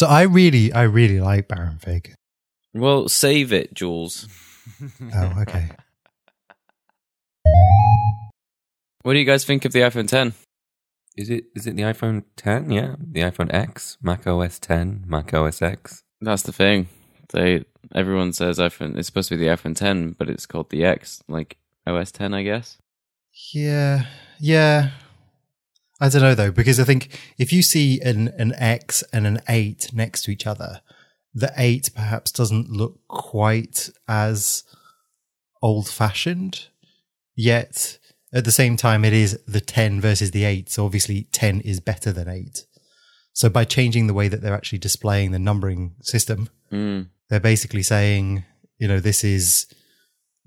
So I really, I really like Baron Fig. Well, save it, Jules. Oh, okay. What do you guys think of the iPhone 10? Is it is it the iPhone 10? Yeah, the iPhone X, Mac OS 10, Mac OS X. That's the thing. They everyone says iPhone. It's supposed to be the iPhone 10, but it's called the X, like OS 10, I guess. Yeah, yeah. I don't know though, because I think if you see an an X and an eight next to each other, the eight perhaps doesn't look quite as old fashioned. Yet at the same time, it is the ten versus the eight. So obviously, ten is better than eight. So by changing the way that they're actually displaying the numbering system, Mm. they're basically saying, you know, this is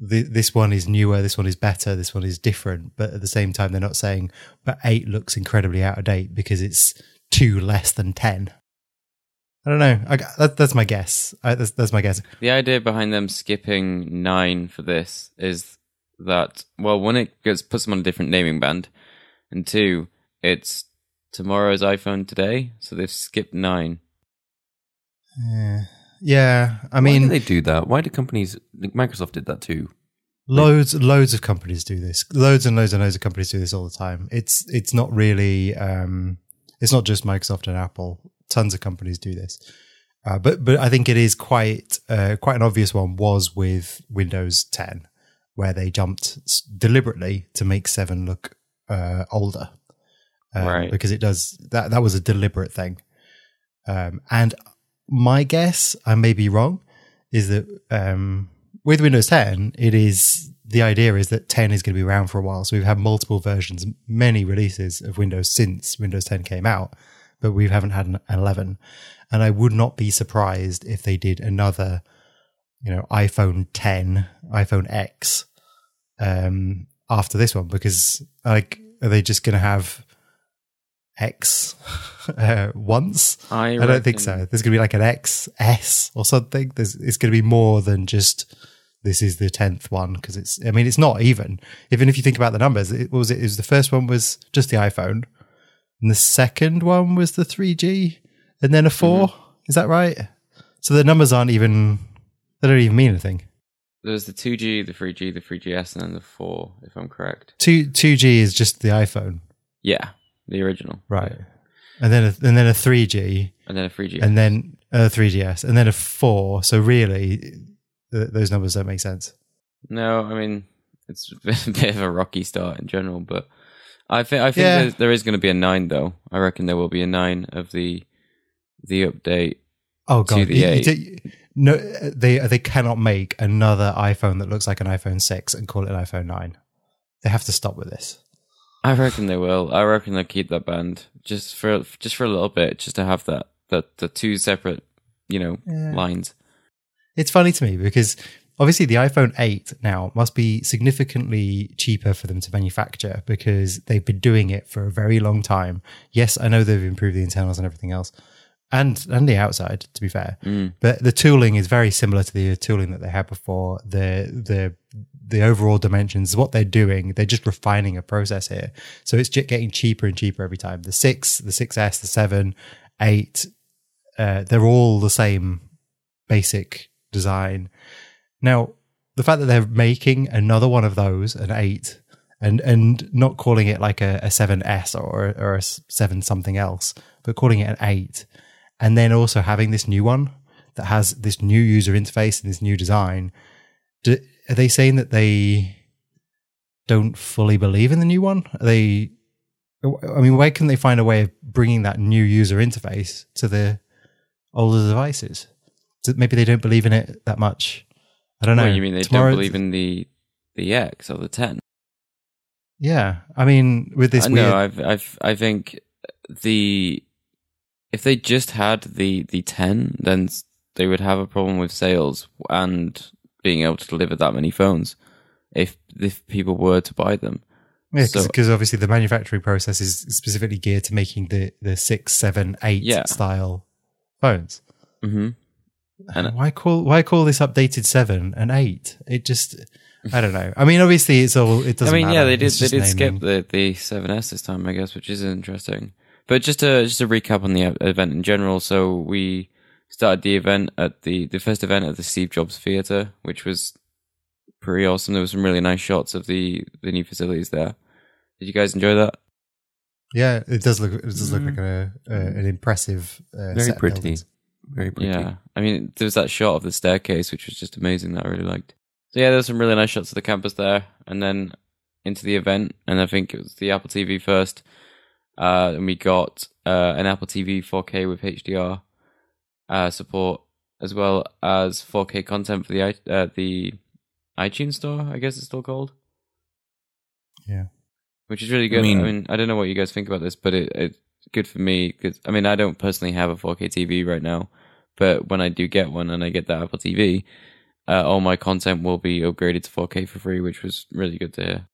th- this one is newer, this one is better, this one is different. But at the same time, they're not saying, but eight looks incredibly out of date because it's two less than ten. I don't know. I, that, that's my guess. I, that's, that's my guess. The idea behind them skipping nine for this is that well, one, it gets puts them on a different naming band, and two, it's tomorrow's iPhone today, so they've skipped nine. Yeah, yeah. I mean, Why mean, do they do that? Why do companies? Microsoft did that too. Loads loads of companies do this. Loads and loads and loads of companies do this all the time. It's it's not really um it's not just microsoft and apple. Tons of companies do this. Uh, but but i think it is quite uh, quite an obvious one was with windows 10 where they jumped s- deliberately to make 7 look uh, older. Um, Right. because it does that that was a deliberate thing. Um, and my guess i may be wrong is that um, with Windows 10, it is the idea is that 10 is going to be around for a while. So we've had multiple versions, many releases of Windows since Windows 10 came out, but we haven't had an 11. And I would not be surprised if they did another, you know, iPhone 10, iPhone X, um, after this one, because like, are they just going to have X uh, once? I, I don't think so. There's going to be like an XS or something. There's, it's going to be more than just this is the tenth one because it's. I mean, it's not even. Even if you think about the numbers, it was it. It was the first one was just the iPhone, and the second one was the 3G, and then a 4 Mm-hmm. Is that right? So the numbers aren't even. They don't even mean anything. There was the 2G, the 3G, the 3GS, and then the 4, if I'm correct. Two 2G is just the iPhone, Yeah, the original. right? And then a, and then a 3G, And then a 3G. and then a 3GS, and then a four. So really, th- those numbers don't make sense. No, I mean it's a bit of a rocky start in general, but I think I think Yeah. there's- going to be a nine though. I reckon there will be a nine of the the update. Oh god, the You- you no, they they cannot make another iPhone that looks like an iPhone six and call it an iPhone nine. They have to stop with this. I reckon they will. I reckon they'll keep that band just for just for a little bit, just to have that that the two separate, you know, Yeah. lines. It's funny to me because obviously the iPhone 8 now must be significantly cheaper for them to manufacture because they've been doing it for a very long time. Yes, I know they've improved the internals and everything else. And and the outside, to be fair. Mm. But the tooling is very similar to the tooling that they had before. The the the overall dimensions, what they're doing, they're just refining a process here. So it's just getting cheaper and cheaper every time. The six, the 6S, the seven, eight, uh, they're all the same basic design. Now, the fact that they're making another one of those, an eight, and and not calling it like a, a 7S or or a seven something else, but calling it an eight, and then also having this new one that has this new user interface and this new design. Do, are they saying that they don't fully believe in the new one? Are they? I mean, where couldn't they find a way of bringing that new user interface to the older devices? So Maybe they don't believe in it that much. I don't know. What, you mean they Tomorrow- don't believe in the the X or the ten? Yeah, I mean, with this I weird, know. I've, I've, I think the if they just had the the ten, then they would have a problem with sales and being able to deliver that many phones. If if people were to buy them, yeah, so- because obviously the manufacturing process is specifically geared to making the the six, seven, eight Yeah. style phones. hmm And- why call why call this updated seven and eight? It just I don't know. I mean, obviously it's all it doesn't. I mean, yeah, they did It's they did skip naming. the the 7S this time, I guess, which is interesting. But just to just a recap on the event in general. So we started the event at the the first event at the Steve Jobs Theater, which was pretty awesome. There were some really nice shots of the the new facilities there. Did you guys enjoy that? Yeah, it does look. It does look like a, a an impressive. Uh, Very set pretty. buildings. Very pretty. Yeah, I mean, there was that shot of the staircase, which was just amazing. That I really liked. So yeah, there's some really nice shots of the campus there, and then into the event, and I think it was the Apple TV first, uh, and we got uh, an Apple TV 4K with HDR uh, support, as well as 4K content for the uh, the iTunes store. I guess it's still called. Yeah. which is really good. I mean- mean, I, don't know what you guys think about this, but it, it's good for me because I mean, I don't personally have a 4K TV right now, but when I do get one and I get that Apple TV, uh, all my content will be upgraded to 4K for free, which was really good to hear.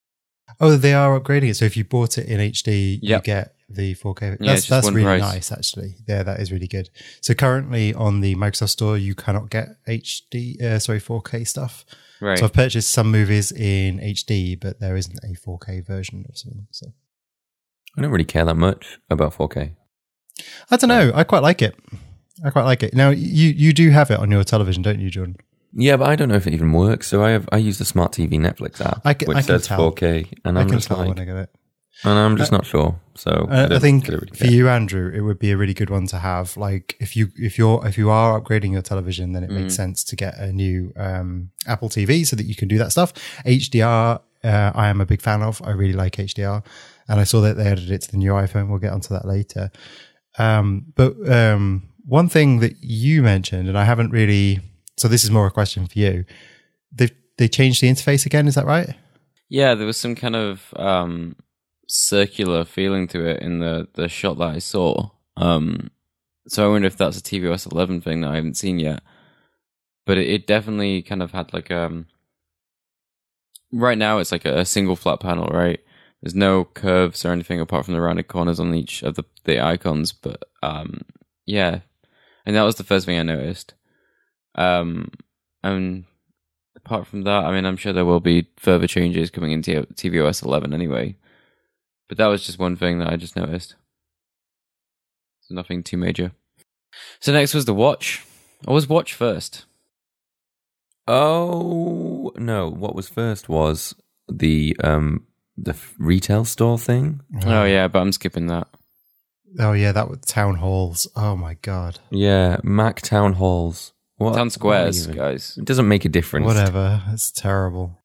Oh, they are upgrading it. So if you bought it in HD, you get the 4K. Yeah, That's, just that's really price. nice, actually. Yeah, that is really good. So currently on the Microsoft Store, you cannot get HD, uh, sorry, 4K stuff. Right. So I've purchased some movies in HD, but there isn't a 4K version of some. So I don't really care that much about 4K. I don't know. I quite like it. I quite like it. Now you you do have it on your television, don't you, Jordan? Yeah, but I don't know if it even works. So I have I use the Smart TV Netflix app, I can- which I can says tell. 4K, and I I'm can just like, when I get it. and I'm just not sure. So Uh, I, don't- think I really for you, Andrew, it would be a really good one to have. Like if you if you're if you are upgrading your television, then it makes sense to get a new um, Apple TV so that you can do that stuff. HDR, uh, I am a big fan of. I really like HDR, and I saw that they added it to the new iPhone. We'll get onto that later. Um, but um, one thing that you mentioned, and I haven't really. So this is more a question for you. They they changed the interface again. Is that right? Yeah, there was some kind of um, circular feeling to it in the, the shot that I saw. Um, so I wonder if that's a tvOS 11 thing that I haven't seen yet. But it, it definitely kind of had like um. Right now, it's like a, a single flat panel, right? There's no curves or anything apart from the rounded corners on each of the, the icons. But um, yeah, and that was the first thing I noticed. Um, and apart from that, I mean, I'm sure there will be further changes coming into tvOS 11 anyway. But that was just one thing that I just noticed. So nothing too major. So next was the watch. Or was watch first? Oh no! What was first was the um the retail store thing. Oh yeah, but I'm skipping that. Oh yeah, that with town halls. Oh my god. Yeah, Mac town halls. What Town squares, what guys. It doesn't make a difference. Whatever. It's terrible.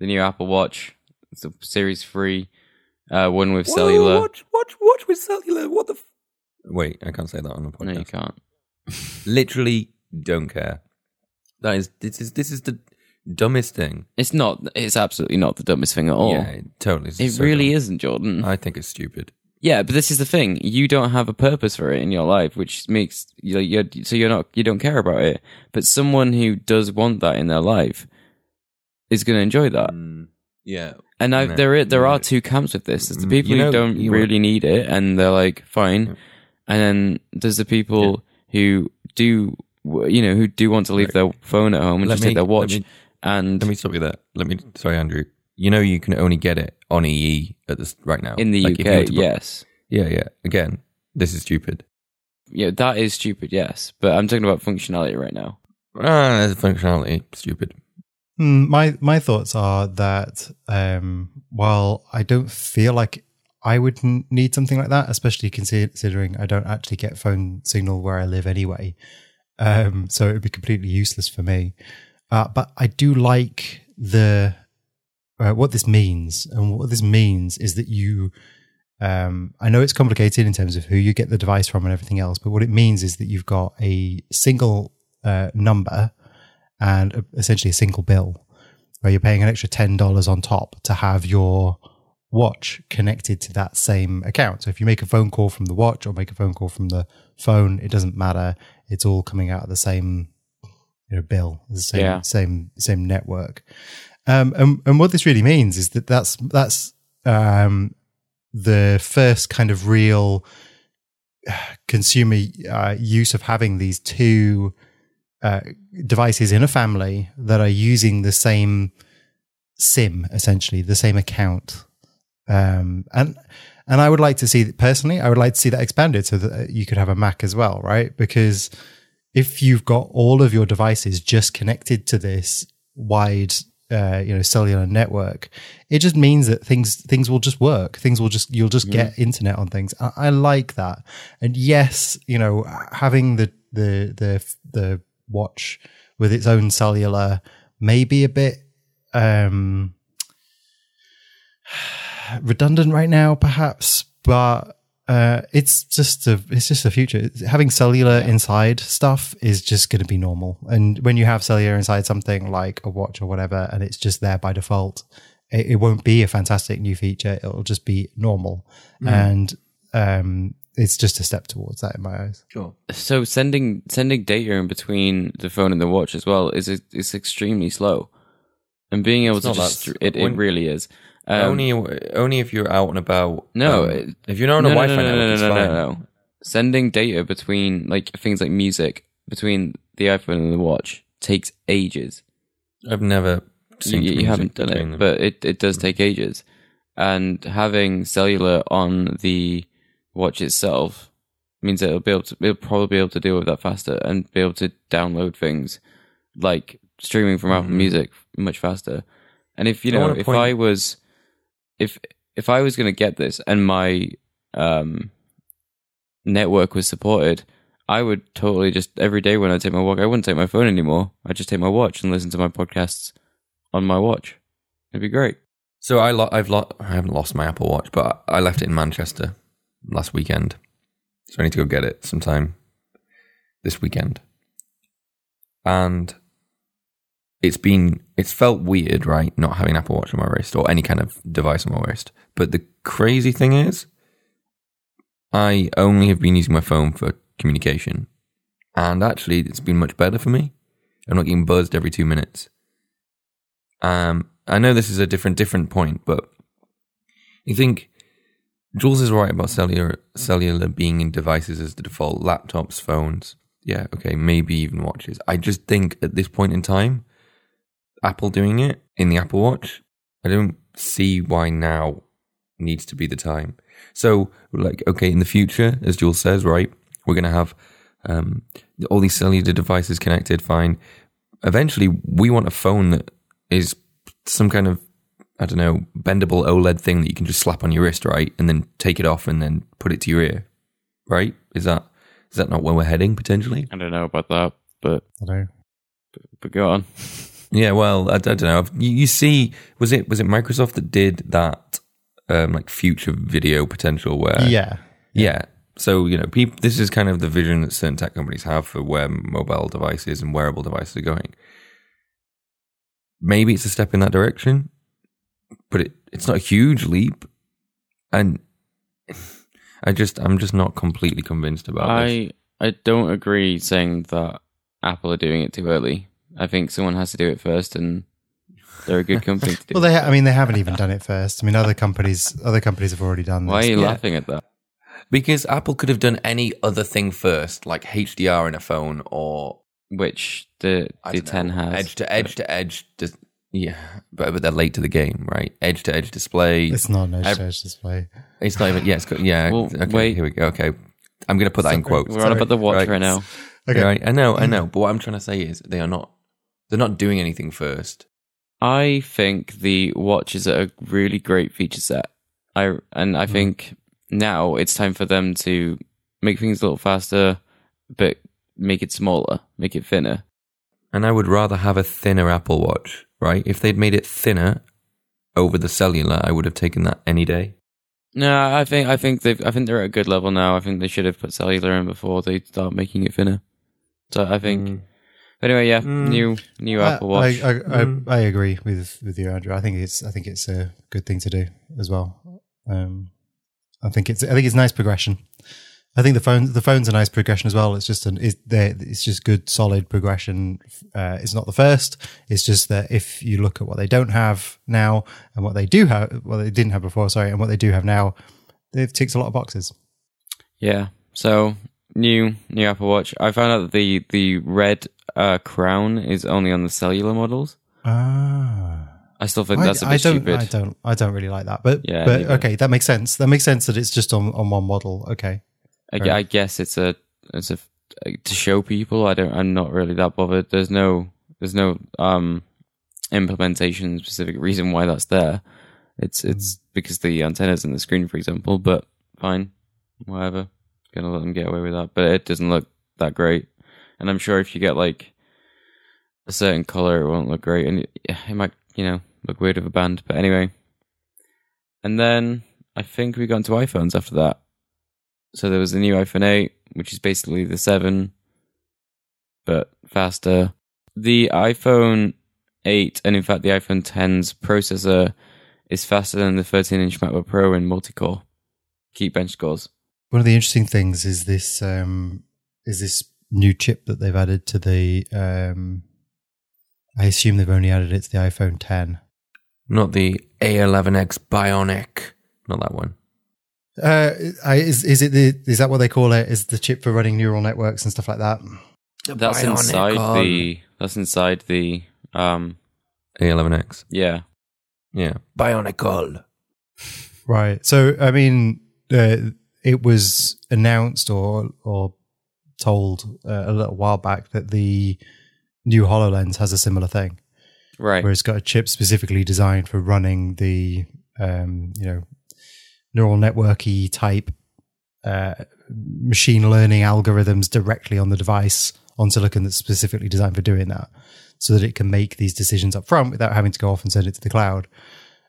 The new Apple Watch. It's a Series 3. Uh, one with Whoa, cellular. Watch, watch, watch with cellular. What the? F- Wait, I can't say that on the podcast. No, you can't. Literally, don't care. That is this is this is the dumbest thing. It's not. It's absolutely not the dumbest thing at all. Yeah, it totally. is it so really dumb. isn't, Jordan. I think it's stupid. Yeah, but this is the thing. You don't have a purpose for it in your life, which makes you you're, so you're not you don't care about it. But someone who does want that in their life is going to enjoy that. Yeah, And I, No, there no. are two camps with this. There's the Mm, people you know- who don't really need it, and they're like fine. Yeah. And then there's the people who do, you know, who do want to leave their phone at home and Let just me- take their watch. me- and Let me stop you there. Let me. Sorry, Andrew. You know you can only get it on EE at this right now in the Like, if you were UK, book- yes, Yeah, yeah. Again, this is stupid. yeah, that is stupid. Yes, but I'm talking about functionality right now. Ah, there's functionality. Stupid. Hmm, my my thoughts are that um, while I don't feel like I would n- need something like that, especially considering I don't actually get phone signal where I live anyway, um, so it would be completely useless for me. Uh, but I do like the uh, what this means, and what this means is that you. Um, I know it's complicated in terms of who you get the device from and everything else, but what it means is that you've got a single uh, number and a, essentially a single bill where you're paying an extra $10 on top to have your watch connected to that same account. So if you make a phone call from the watch or make a phone call from the phone, it doesn't matter. It's all coming out of the same you know, bill, the same, Yeah. same, same network. Um, and, and what this really means is that that's, that's, um, the first kind of real uh, consumer uh, use of having these two uh, devices in a family that are using the same sim essentially the same account um, and And I would like to see personally, I would like to see that expanded so that you could have a Mac as well, right? Because if you've got all of your devices just connected to this wide uh, you know cellular network it just means that things things will just work. Things will just you'll just get internet on things. I, I like that. And yes you know having the the the the watch with its own cellular may be a bit um redundant right now perhaps but uh, it's just a it's just the future. Having cellular inside stuff is just going to be normal. And when you have cellular inside something like a watch or whatever, and it's just there by default, it, it won't be a fantastic new feature. It'll just be normal, and um, it's just a step towards that in my eyes. Sure. So sending sending data in between the phone and the watch as well is is extremely slow, and being able It's to just it, it really is. Um, only only if you're out and about. No, um, it- if you're not on no, a no, Wi-Fi no, no, network, no, it's no, fine. no, no. Sending data between like things like music between the iPhone and the watch takes ages. I've never You, seen you haven't done it, them. but it, it does take ages. And having cellular on the watch itself means that it'll be able to it'll probably be able to deal with that faster and be able to download things like streaming from Apple Mhm. Music much faster. And if you know, wanna if point- I was if if I was going to get this and my um network was supported, I would totally just every day when I take my walk, I wouldn't take my phone anymore. I'd just take my watch and listen to my podcasts on my watch. It'd be great. So I lo- I've lo- I haven't lost my Apple Watch, but I left it in Manchester last weekend. So I need to go get it sometime this weekend. And it's been it's felt weird, right, not having Apple Watch on my wrist or any kind of device on my wrist. But the crazy thing is I only have been using my phone for communication. And actually it's been much better for me. I'm not getting buzzed every 2 minutes. Um, I know this is a different different point, but you think Jules is right about cellular cellular being in devices as the default, laptops, phones. Yeah, okay, maybe even watches. I just think at this point in time, Apple doing it in the Apple Watch, I don't see why now needs to be the time. So, like, okay, in the future, as Jules says, right, we're going to have um, all these cellular devices connected, fine. Eventually, we want a phone that is some kind of I don't know bendable OLED thing that you can just slap on your wrist, right, and then take it off and then put it to your ear, right? Is that is that not where we're heading potentially? I don't know about that, but I don't know. but go on. Yeah, well, I, I don't know. You, you see, was it was it Microsoft that did that um, like future video potential where yeah. Yeah. So, you know, peop this is kind of the vision that certain tech companies have for where mobile devices and wearable devices are going. Maybe it's a step in that direction, but it, it's not a huge leap. And I just, I'm just not completely convinced about this. I I don't agree saying that Apple are doing it too early. I think someone has to do it first, and they're a good company to do. Well, they ha- I mean they haven't even done it first. I mean other companies other companies have already done this. Why are you Yeah. laughing at that? Because Apple could have done any other thing first, like HDR in a phone or Which the the ten know, has edge to edge to edge. Just, yeah, but, but they're late to the game, right? Edge to edge display. It's not an Ev- edge display. It's not even. Yeah, it's got, yeah. Well, okay, wait. here we go. Okay, I'm going to put that in quotes. We're on about the watch Right. right, now. Okay. Right, I know, I know. But what I'm trying to say is they are not. They're not doing anything first. I think the watch is a really great feature set. I and I think now it's time for them to make things a little faster, but make it smaller, make it thinner. And I would rather have a thinner Apple Watch, right? If they'd made it thinner over the cellular, I would have taken that any day. No, I think I think they've I think they're at a good level now. I think they should have put cellular in before they start making it thinner. So I think. Mm. Anyway, yeah, Mm. new new I- Apple Watch. I, I, I, Mm. I agree with with you, Andrew. I think it's I think it's a good thing to do as well. Um, I think it's I think it's nice progression. I think the phone the phone's a nice progression as well. It's just an it's, it's just good solid progression. Uh, it's not the first. It's just that if you look at what they don't have now and what they do have, what they didn't have before, sorry, and what they do have now, they've ticked a lot of boxes. Yeah. So new new Apple Watch. I found out that the the red uh, crown is only on the cellular models. Ah, I still think that's a bit I don't, stupid. I don't, I don't really like that. But, Yeah, but neither. okay, that makes sense. That makes sense that it's just on, on one model. Okay. I, I guess it's a it's a to show people. I don't. I'm not really that bothered. There's no there's no um implementation specific reason why that's there. It's it's because the antennas in the screen, for example. But fine, whatever. Gonna let them get away with that. But it doesn't look that great. And I'm sure if you get like a certain color, it won't look great, and it, might you know look weird with a band. But anyway, and then I think we got into iPhones after that. So there was the new iPhone 8, which is basically the 7, but faster. The iPhone 8, and in fact the iPhone 10's processor, is faster than the 13 inch MacBook Pro in multi core. bench scores. One of the interesting things is this, um, is this new chip that they've added to the, um, I assume they've only added it to the iPhone 10. Not the A11X Bionic. Not that one. Uh, I, is, is it the, is that what they call it? Is the chip for running neural networks and stuff like that? That's inside the. That's inside the. Um. A11X. Yeah. Yeah. Bionicle. Right. So, I mean, uh, it was announced or or told uh, a little while back that the new HoloLens has a similar thing, Right. where it's got a chip specifically designed for running the um, you know neural networky type uh, machine learning algorithms directly on the device on silicon that's specifically designed for doing that, so that it can make these decisions up front without having to go off and send it to the cloud.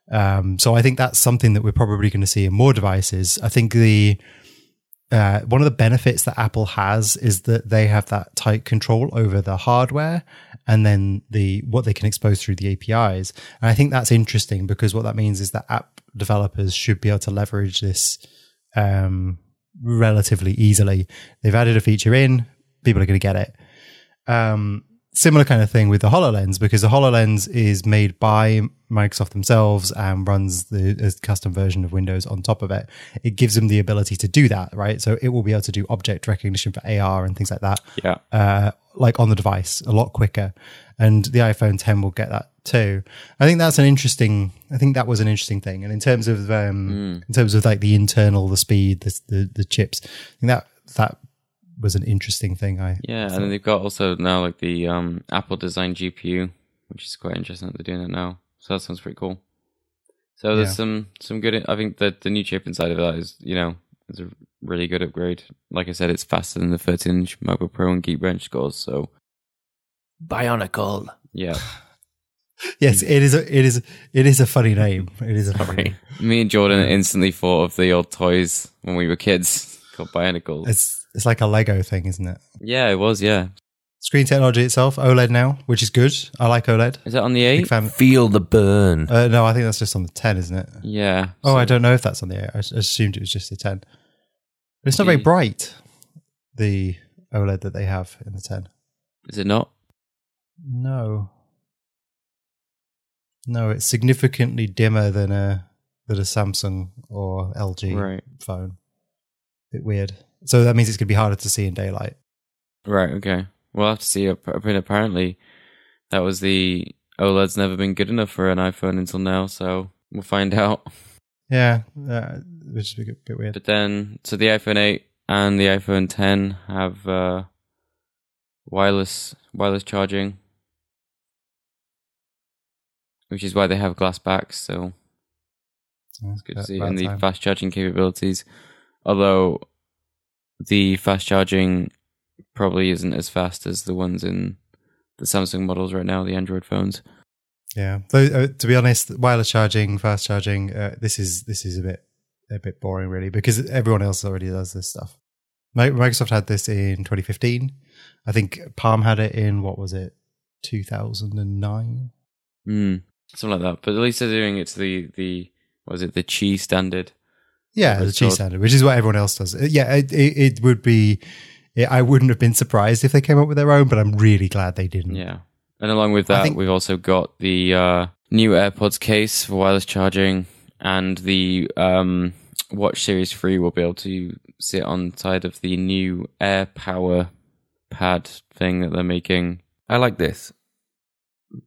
Um, so I think that's something that we're probably going to see in more devices. I think the uh, one of the benefits that Apple has is that they have that tight control over the hardware and then the what they can expose through the APIs. And I think that's interesting because what that means is that app developers should be able to leverage this um, relatively easily. They've added a feature in, people are going to get it. Um, similar kind of thing with the HoloLens because the HoloLens is made by Microsoft themselves and runs the a custom version of Windows on top of it. It gives them the ability to do that, right? So it will be able to do object recognition for AR and things like that, Yeah. uh, like on the device a lot quicker. And the iPhone 10 will get that too. I think that's an interesting. I think that was an interesting thing. And in terms of um, in terms of like the internal, the speed, the the, the chips, I think that that was an interesting thing. I Yeah, and then they've got also now like the um, Apple design GPU, which is quite interesting that they're doing it now. So that sounds pretty cool. So there's Yeah. some some good. I think that the new chip inside of that is you know is a really good upgrade. Like I said, it's faster than the 13 inch MacBook Pro and Geekbench scores. So Bionicle. yeah, Yes, it is. A, it is. It is a funny name. It is a funny name. me and Jordan instantly thought of the old toys when we were kids called Bionicle. It's it's like a Lego thing, isn't it? yeah, it was. Yeah, Screen technology itself, OLED now, which is good. I like OLED. is that on the Big eight? fan. Feel the burn. Uh, no, I think that's just on the ten, isn't it? Yeah. Oh, so- I don't know if that's on the eight. I s- assumed it was just the ten. But it's not very The- bright. The OLED that they have in the ten. Is it not? No. No, it's significantly dimmer than a than a Samsung or LG Right. phone. Bit weird. So that means it's going to be harder to see in daylight. Right. Okay. We'll have to see. I mean, apparently, that was the OLED's never been good enough for an iPhone until now. So we'll find out. Yeah, uh, which is a bit, bit weird. But then, so the iPhone 8 and the iPhone 10 have uh, wireless wireless charging, which is why they have glass backs. So It's good to see, and the fast charging capabilities. Although the fast charging probably isn't as fast as the ones in the Samsung models right now, the Android phones. Yeah, though uh, to be honest, wireless charging, fast charging, uh, this is this is a bit a bit boring, really, because everyone else already does this stuff. Microsoft had this in 2015. I think Palm had it in what was it, 2009? Mm, something like that. But at least they're doing it to the the what was it the Qi standard. Yeah, the cheese standard, which is what everyone else does. Uh, Yeah, it, it, it would be. It, I wouldn't have been surprised if they came up with their own, but I'm really glad they didn't. Yeah, and along with that, think- we've also got the uh, new AirPods case for wireless charging, and the um, Watch Series Three will be able to sit on side of the new AirPower pad thing that they're making. I like this.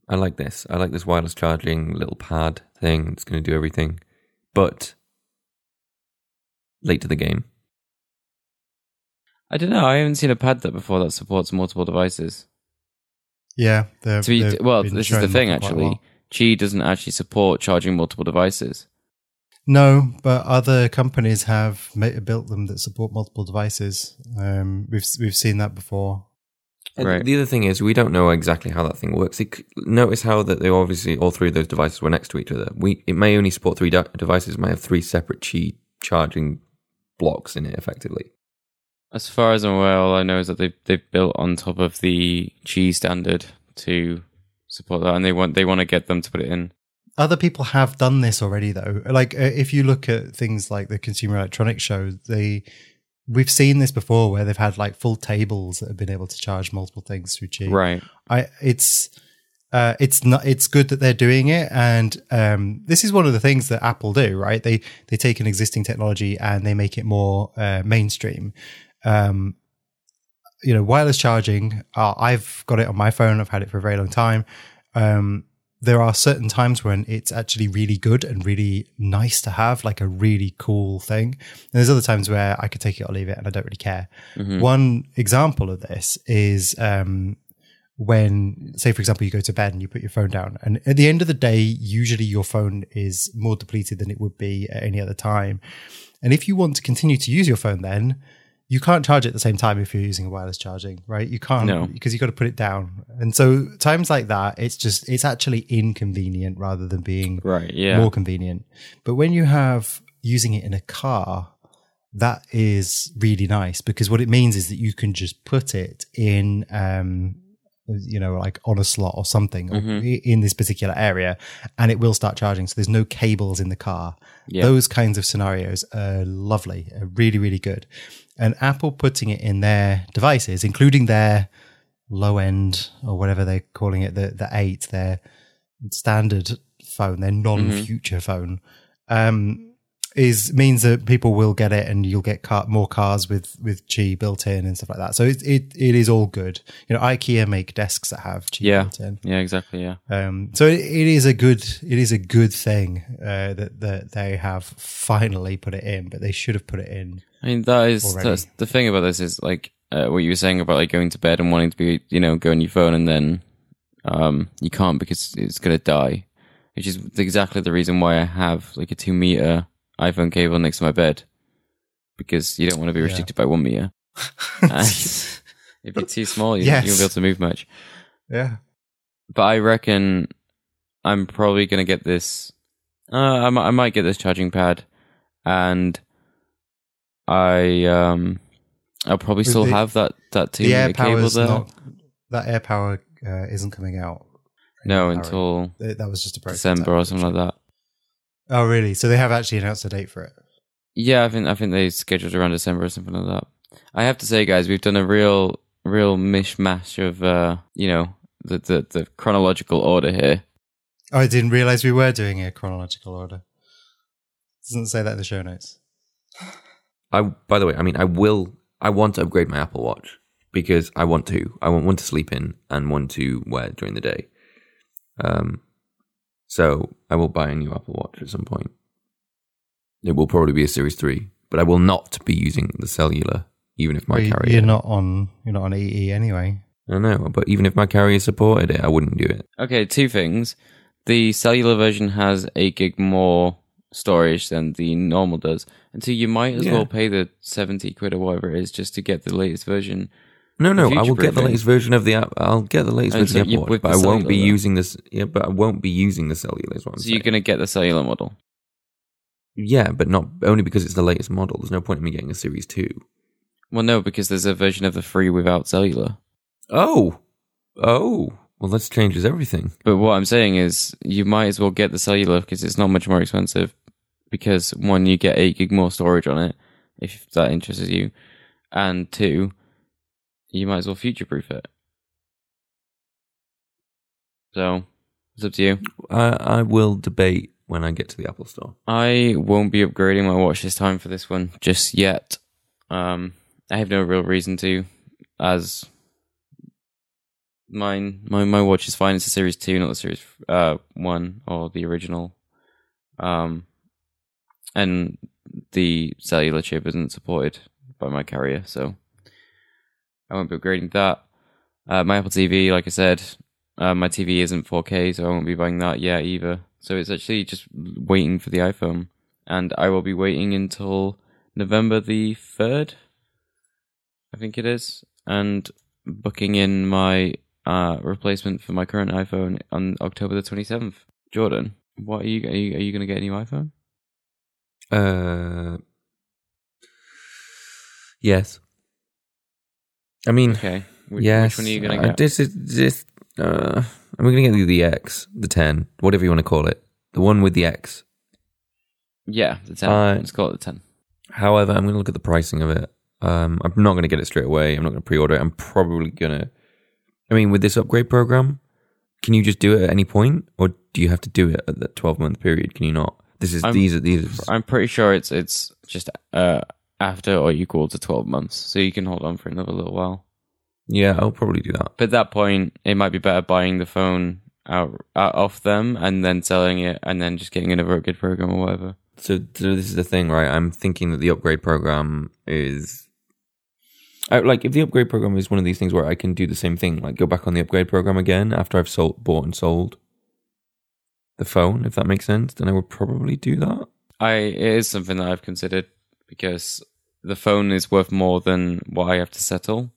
I like this. I like this wireless charging little pad thing. It's going to do everything. But late to the game. I don't know. I haven't seen a pad that before that supports multiple devices. Yeah. they're- To be, they've well, this is the thing that for quite a actually. while. Qi doesn't actually support charging multiple devices. No, but other companies have ma- built them that support multiple devices. Um, we've we've seen that before. Right. The other thing is, we don't know exactly how that thing works. It, notice how that they obviously all three of those devices were next to each other. We it may only support three de- devices. It may have three separate Qi charging blocks in it, effectively. As far as I'm aware, all I know is that they they've built on top of the Qi standard to support that, and they want they want to get them to put it in. Other people have done this already, though. Like uh, if you look at things like the Consumer Electronics Show, they we've seen this before where they've had like full tables that have been able to charge multiple things through Qi. Right. I it's uh, it's not it's good that they're doing it. And um, this is one of the things that Apple do right? They they take an existing technology and they make it more uh, mainstream. Um, you know wireless charging uh, I've got it on my phone. I've had it for a very long time. Um, there are certain times when it's actually really good and really nice to have like a really cool thing. And there's other times where I could take it or leave it and I don't really care. Mhm. one example of this is um, when, say, for example, you go to bed and you put your phone down, and at the end of the day, usually your phone is more depleted than it would be at any other time. And if you want to continue to use your phone, then you can't charge it at the same time if you're using a wireless charging, right? You can't No. because you've got to put it down. And so times like that, it's just it's actually inconvenient rather than being Right. Yeah. more convenient. But when you have using it in a car, that is really nice because what it means is that you can just put it in, um, you know, like on a slot or something Mhm. i- in this particular area, and it will start charging. So there's no cables in the car. Yeah. Those kinds of scenarios are lovely, are really, really good. And Apple putting it in their devices, including their low end or whatever they're calling it, the the eight, their standard phone, their non-future phone, um, is means that people will get it, and you'll get car, more cars with with Qi built in and stuff like that. So it it, it is all good. You know, IKEA make desks that have Qi Yeah. built in. yeah. Exactly. Yeah. Um, so it, it is a good it is a good thing uh, that that they have finally put it in, but they should have put it in. I mean, that is that's the thing about this is like uh, what you were saying about like going to bed and wanting to be, you know, go on your phone and then um, you can't because it's gonna die, which is exactly the reason why I have like a two meter iPhone cable next to my bed because you don't want to be Yeah. restricted by one meter. If you're too small, you, Yes. you won't be able to move much. yeah, But I reckon I'm probably gonna get this. Uh, I might, I might get this charging pad, and I um, I'll probably still the- have that that two the air cable there. not that air power uh, isn't coming out. no, until That was just a December or something like that. Oh, really? So they have actually announced a date for it. Yeah, I think I think they scheduled around December or something like that. I have to say, guys, we've done a real real mishmash of uh, you know the, the the chronological order here. Oh, I didn't realize we were doing a chronological order. Doesn't say that in the show notes. I, by the way, I mean, I will, I want to upgrade my Apple Watch because I want to. I want one to sleep in and one to wear during the day. Um, so I will buy a new Apple Watch at some point. It will probably be a Series Three, but I will not be using the cellular, even if my Well, carrier. You're not on. You're not on EE anyway. I know, but even if my carrier supported it, I wouldn't do it. Okay, two things. The cellular version has eight gig more storage than the normal does, and so you might as Yeah. well pay the seventy quid or whatever it is just to get the latest version. No, no, I will get the latest version of the app. I'll get the latest And version so of the you- Apple Watch, but the I won't be cellular, using this. Yeah, but I won't be using the cellular. Is what I'm So you're gonna get the cellular model. Yeah, but not only because it's the latest model. There's no point in me getting a Series Two. Well, no, because there's a version of the free without cellular. Oh, oh. Well, that changes everything. But what I'm saying is, you might as well get the cellular because it's not much more expensive. Because one, you get eight gig more storage on it, if that interests you, and two, you might as well future proof it. So it's up to you. I, I will debate when I get to the Apple Store. I won't be upgrading my watch this time for this one just yet. Um, I have no real reason to, as mine my my watch is fine. It's a Series Two, not the Series uh One or the original. Um, and the cellular chip isn't supported by my carrier, so I won't be upgrading that. Uh, my Apple TV, like I said, uh, my TV isn't 4K, so I won't be buying that yet either. So it's actually just waiting for the iPhone, and I will be waiting until November the third, I think it is, and booking in my uh, replacement for my current iPhone on October the twenty seventh. Jordan, what are you are you, you going to get a new iPhone? Uh, yes. I mean, Okay, which, yes. which one are you going uh, to get? This is this. Uh, I'm going to get the X, the 10, whatever you want to call it, the one with the X. yeah, the ten. Uh, Let's call it the ten. However, I'm going to look at the pricing of it. Um, I'm not going to get it straight away. I'm not going to pre-order it. I'm probably going to. I mean, with this upgrade program, can you just do it at any point, or do you have to do it at the 12 month period? Can you not? This is I'm- these are these. Are, I'm pretty sure it's it's just uh after or equal to twelve months, so you can hold on for another little while. yeah, I'll probably do that. But at that point, it might be better buying the phone out, out off them and then selling it, and then just getting another upgrade program or whatever. So, so this is the thing, right? I'm thinking that the upgrade program is. I, like if the upgrade program is one of these things where I can do the same thing, like go back on the upgrade program again after I've sold, bought and sold the phone, if that makes sense, then I would probably do that. I it is something that I've considered because the phone is worth more than what I have to settle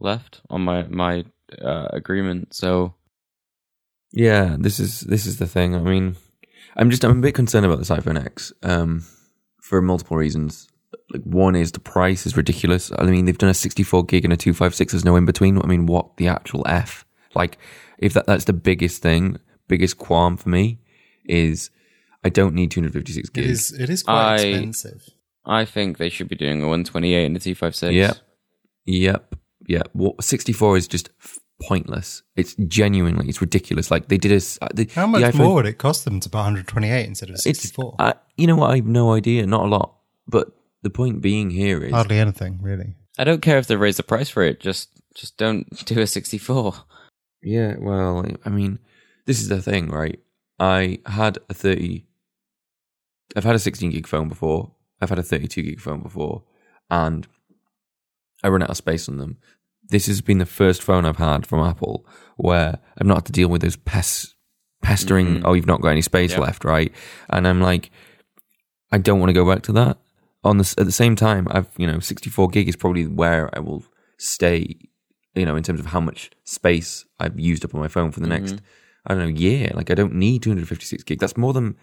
left on my my uh, agreement. So Yeah, this is this is the thing. I mean, I'm just I'm a bit concerned about this iPhone X um, for multiple reasons. Like one is the price is ridiculous. I mean, they've done a 64 gig and a 256. There's no in between. I mean, what the actual f? Like, if that that's the biggest thing, biggest qualm for me is I don't need 256 It gigs. is it is quite I- expensive. I think they should be doing a 128 and a 256. Yep. Yep. Yep. What 64 is just f- pointless. It's genuinely it's ridiculous. Like they did a s- uh, the, How the much iPhone- more would it cost them to buy 128 instead of It's 64? I, you know what? I have no idea. Not a lot. But the point being here is Hardly anything, really. I don't care if they raise the price for it. Just just don't do a 64. yeah. Well, I mean, this is the thing, right? I had a thirty. I've had a sixteen gig phone before. I've had a thirty-two gig phone before, and I run out of space on them. This has been the first phone I've had from Apple where I've not had to deal with those pests pestering. Mhm. Oh, you've not got any space Yep. left, right? And I'm like, I don't want to go back to that. On the at the same time, I've you know, 64 gig is probably where I will stay. You know, in terms of how much space I've used up on my phone for the next, I don't know, year. Like I don't need 256 gig. That's more than.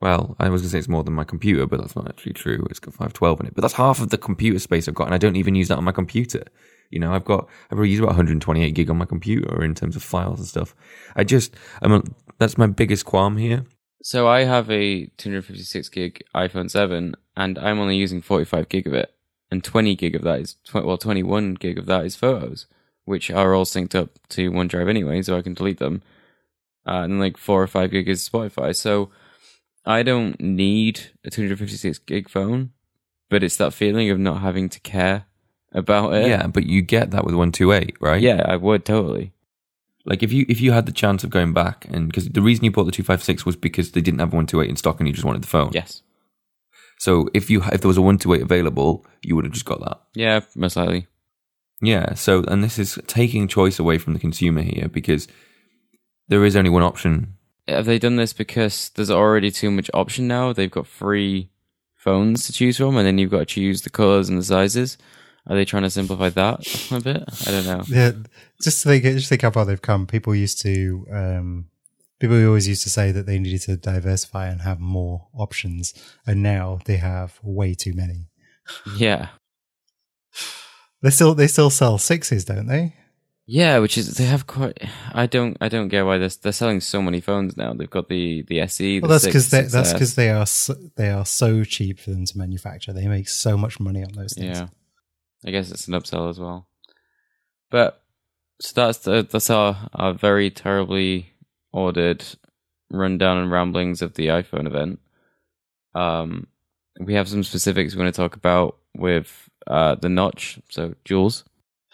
Well, I was gonna say it's more than my computer, but that's not actually true. It's got 512 in it, but that's half of the computer space I've got, and I don't even use that on my computer. You know, I've got I probably use about 128 gig on my computer in terms of files and stuff. I just, I'm a, that's my biggest qualm here. So I have a 256 gig iPhone 7, and I'm only using 45 gig of it, and 20 gig of that is well, 21 gig of that is photos, which are all synced up to OneDrive anyway, so I can delete them. Uh, and like four or five gig is Spotify. So I don't need a 256 gig phone, but it's that feeling of not having to care about it. Yeah, but you get that with 128, right? yeah, I would totally. Like if you if you had the chance of going back and because the reason you bought the 256 was because they didn't have 128 in stock and you just wanted the phone. Yes. So if you if there was a 128 available, you would have just got that. Yeah, most likely. Yeah. So and this is taking choice away from the consumer here because there is only one option. Have they done this because there's already too much option now? They've got three phones to choose from, and then you've got to choose the colors and the sizes. Are they trying to simplify that a bit? I don't know. Yeah, just think, just think how far they've come. People used to, um, people always used to say that they needed to diversify and have more options, and now they have way too many. Yeah, They still, they still sell sixes, don't they? Yeah. Which is they have quite. I don't. I don't get why they're they're selling so many phones now. They've got the the SE. The Well, that's 6, because that's because they are so, they are so cheap for them to manufacture. They make so much money on those things. Yeah, I guess it's an upsell as well. But so that's the, that's our our very terribly ordered rundown and ramblings of the iPhone event. Um, we have some specifics we want to talk about with uh the notch. So Jules,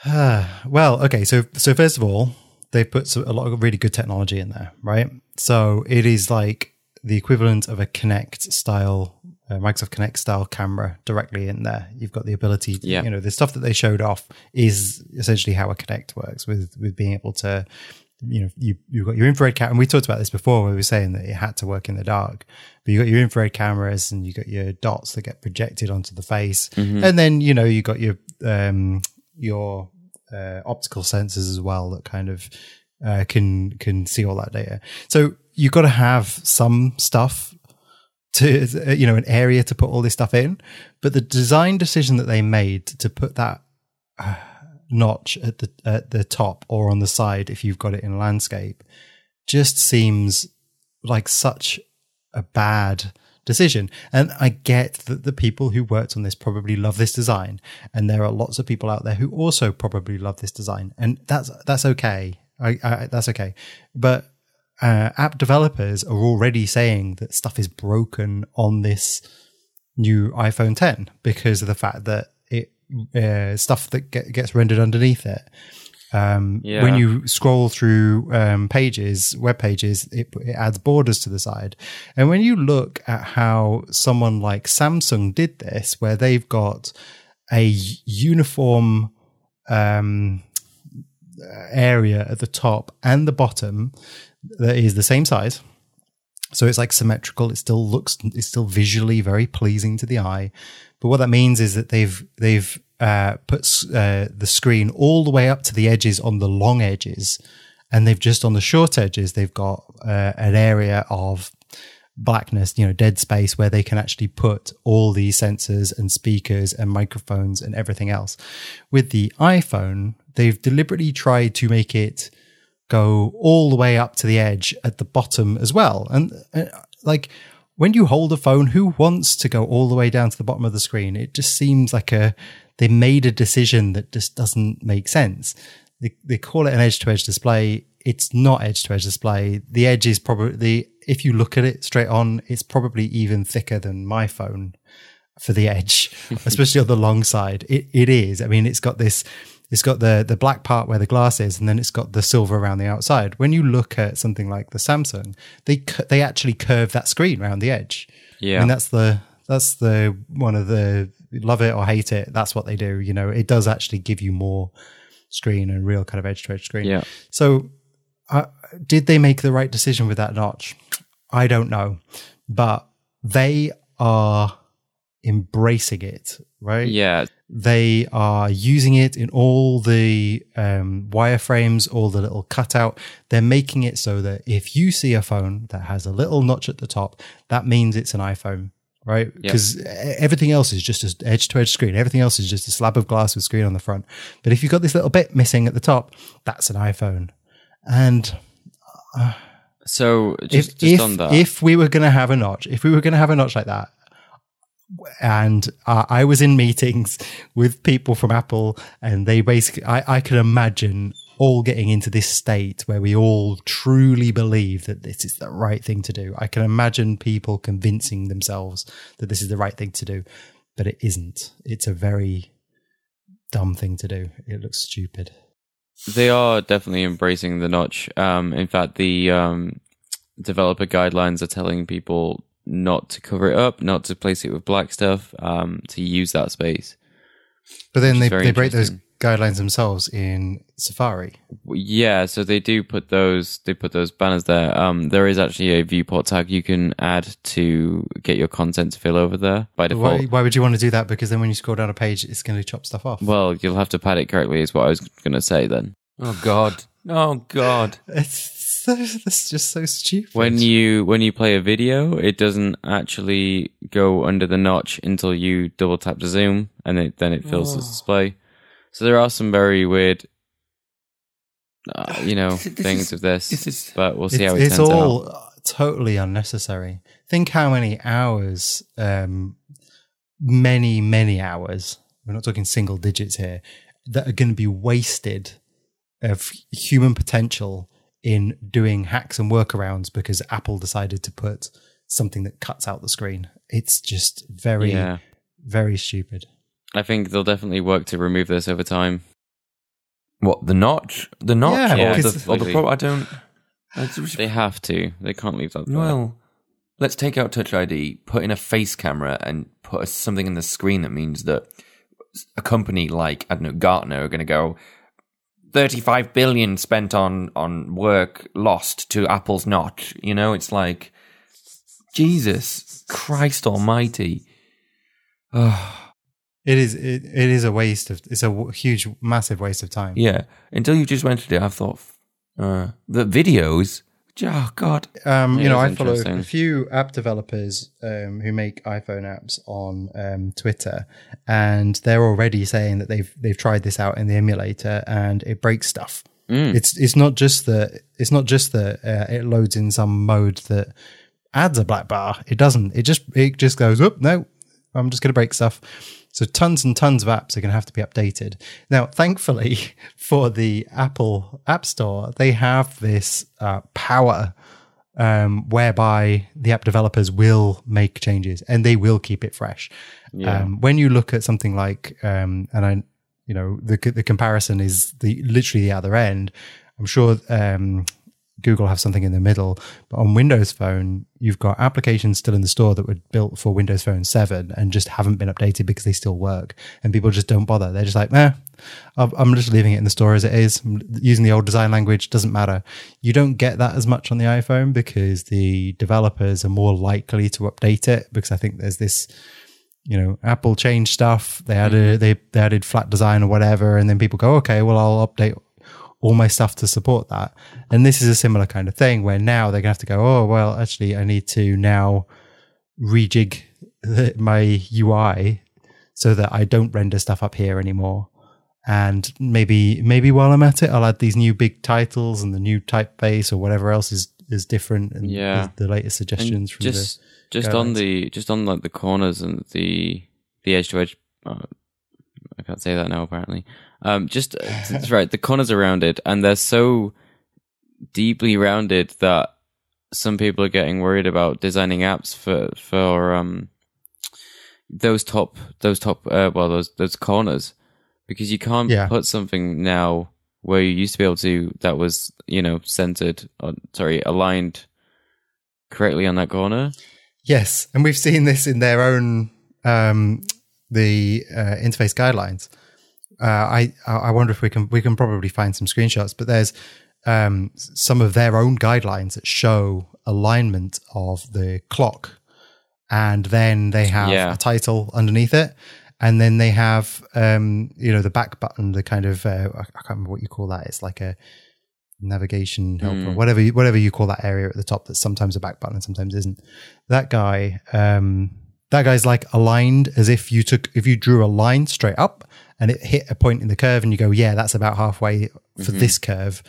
well, okay. So, so first of all, they put so- a lot of really good technology in there, right? So it is like the equivalent of a Kinect style, uh, Microsoft Kinect style camera directly in there. You've got the ability, to, Yeah. you know, the stuff that they showed off is essentially how a Kinect works with with being able to, you know, you you've got your infrared camera, and we talked about this before. Where we were saying that it had to work in the dark, but you got your infrared cameras and you got your dots that get projected onto the face, and then you know you got your um your uh, optical sensors as well that kind of uh, can can see all that data. So you've got to have some stuff to uh, you know an area to put all this stuff in. But the design decision that they made to put that uh, notch at the at the top or on the side, if you've got it in landscape, just seems like such a bad decision. And I get that the people who worked on this probably love this design, and there are lots of people out there who also probably love this design, and that's that's okay. I, I that's okay, but uh, app developers are already saying that stuff is broken on this new iPhone 10 because of the fact that it uh, stuff that get, gets rendered underneath it. Um, Yeah. When you scroll through um, pages, web pages, it, it adds borders to the side. And when you look at how someone like Samsung did this, where they've got a uniform um, area at the top and the bottom that is the same size. So it's like symmetrical. It still looks, it's still visually very pleasing to the eye. But what that means is that they've they've uh, put uh, the screen all the way up to the edges on the long edges, and they've just on the short edges they've got uh, an area of blackness, you know, dead space where they can actually put all these sensors and speakers and microphones and everything else. With the iPhone, they've deliberately tried to make it go all the way up to the edge at the bottom as well. And uh, like when you hold a phone, who wants to go all the way down to the bottom of the screen? It just seems like a they made a decision that just doesn't make sense. They, they call it an edge to edge display. It's not edge to edge display. The edge is probably, the if you look at it straight on, it's probably even thicker than my phone for the edge, especially on the long side. It it is. I mean, it's got this. It's got the the black part where the glass is, and then it's got the silver around the outside. When you look at something like the Samsung, they they actually curve that screen around the edge. I Yeah. mean, that's the that's the one of the love it or hate it. That's what they do. You know, it does actually give you more screen and real kind of edge to edge screen. Yeah. So, uh, did they make the right decision with that notch? I don't know, but they are embracing it, right? Yeah. They are using it in all the um, wireframes, all the little cutout. They're making it so that if you see a phone that has a little notch at the top, that means it's an iPhone, right? Because everything else is just an edge to edge screen. Everything else is just a slab of glass with screen on the front. But if you've got this little bit missing at the top, that's an iPhone. And So just, if just if, on that, if we were going to have a notch, if we were going to have a notch like that, and uh, I was in meetings with people from Apple, and they basically, I, I can imagine all getting into this state where we all truly believe that this is the right thing to do. I can imagine people convincing themselves that this is the right thing to do, but it isn't. It's a very dumb thing to do. It looks stupid. They are definitely embracing the notch. Um, in fact, the um, developer guidelines are telling people not to cover it up, not to place it with black stuff, um, to use that space. But then they, they break those. Guidelines themselves in Safari. Yeah, so they do put those. They put those banners there. Um, there is actually a viewport tag you can add to get your content to fill over there by default. Why, why would you want to do that? Because then when you scroll down a page, it's going to chop stuff off. Well, you'll have to pad it correctly, is what I was going to say. Then, Oh God. Oh God. It's so, that's just so stupid. when you when you play a video, it doesn't actually go under the notch until you double tap to zoom, and it, then it fills the display. So there are some very weird, uh, you know, This this things is- of this. this is- but we'll see how it it's turns all out. totally unnecessary. Think how many hours, um, many many hours. We're not talking single digits here. That are going to be wasted of human potential in doing hacks and workarounds because Apple decided to put something that cuts out the screen. It's just very Yeah, very stupid. I think they'll definitely work to remove this over time. What the notch? The notch? Yeah, or, the, or the pro? I don't. It's, They have to. They can't leave that. there. well, let's take out Touch ID, put in a face camera, and put a, something in the screen that means that a company like I don't know Gartner are going to go. 35 billion spent on on work lost to Apple's notch. You know, it's like Jesus Christ Almighty. Oh. It is it, it is a waste of it's a huge massive waste of time. Yeah, until you just mentioned it, I thought uh, the videos. Oh God, Um, you know, I follow a few app developers um, who make iPhone apps on um, Twitter, and they're already saying that they've they've tried this out in the emulator and it breaks stuff. It's it's not just that it's not just that uh, it loads in some mode that adds a black bar. It doesn't. It just it just goes up. No, I'm just going to break stuff. So tons and tons of apps are going to have to be updated. Now, thankfully for the Apple App Store, they have this uh, power um, whereby the app developers will make changes and they will keep it fresh. Um, when you look at something like, um, and I, you know, the the comparison is the literally the other end. I'm sure um, Google have something in the middle, but on Windows Phone, you've got applications still in the store that were built for Windows Phone 7 and just haven't been updated because they still work, and people just don't bother. They're just like, eh, I'm just leaving it in the store as it is. I'm using the old design language doesn't matter. You don't get that as much on the iPhone because the developers are more likely to update it because I think there's this you know, Apple changed stuff. They added they, they added flat design or whatever, and then people go, okay, well, I'll update all my stuff to support that. And this is a similar kind of thing where now they're gonna have to go, oh well, actually, I need to now rejig the, my UI so that I don't render stuff up here anymore. And maybe maybe while I'm at it, I'll add these new big titles and the new typeface or whatever else is is different and Yeah. the, the latest And suggestions from just just on the just on like the corners and the the edge to edge. uh, I can't say that now. Apparently, um, just that's right. The corners are rounded, and they're so deeply rounded that some people are getting worried about designing apps for for um those top those top uh, well those those corners because you can't Yeah. put something now where you used to be able to that was you know centered on sorry aligned correctly on that corner. Yes, and we've seen this in their own um, the uh, interface guidelines. Uh, I I wonder if we can we can probably find some screenshots, but there's um, some of their own guidelines that show alignment of the clock, and then they have Yeah. a title underneath it, and then they have um, you know the back button, the kind of uh, I can't remember what you call that. It's like a navigation helper, whatever you, whatever you call that area at the top. That's sometimes a back button and sometimes isn't. That guy, um, that guy's like aligned as if you took if you drew a line straight up and it hit a point in the curve, and you go, yeah, that's about halfway for this curve.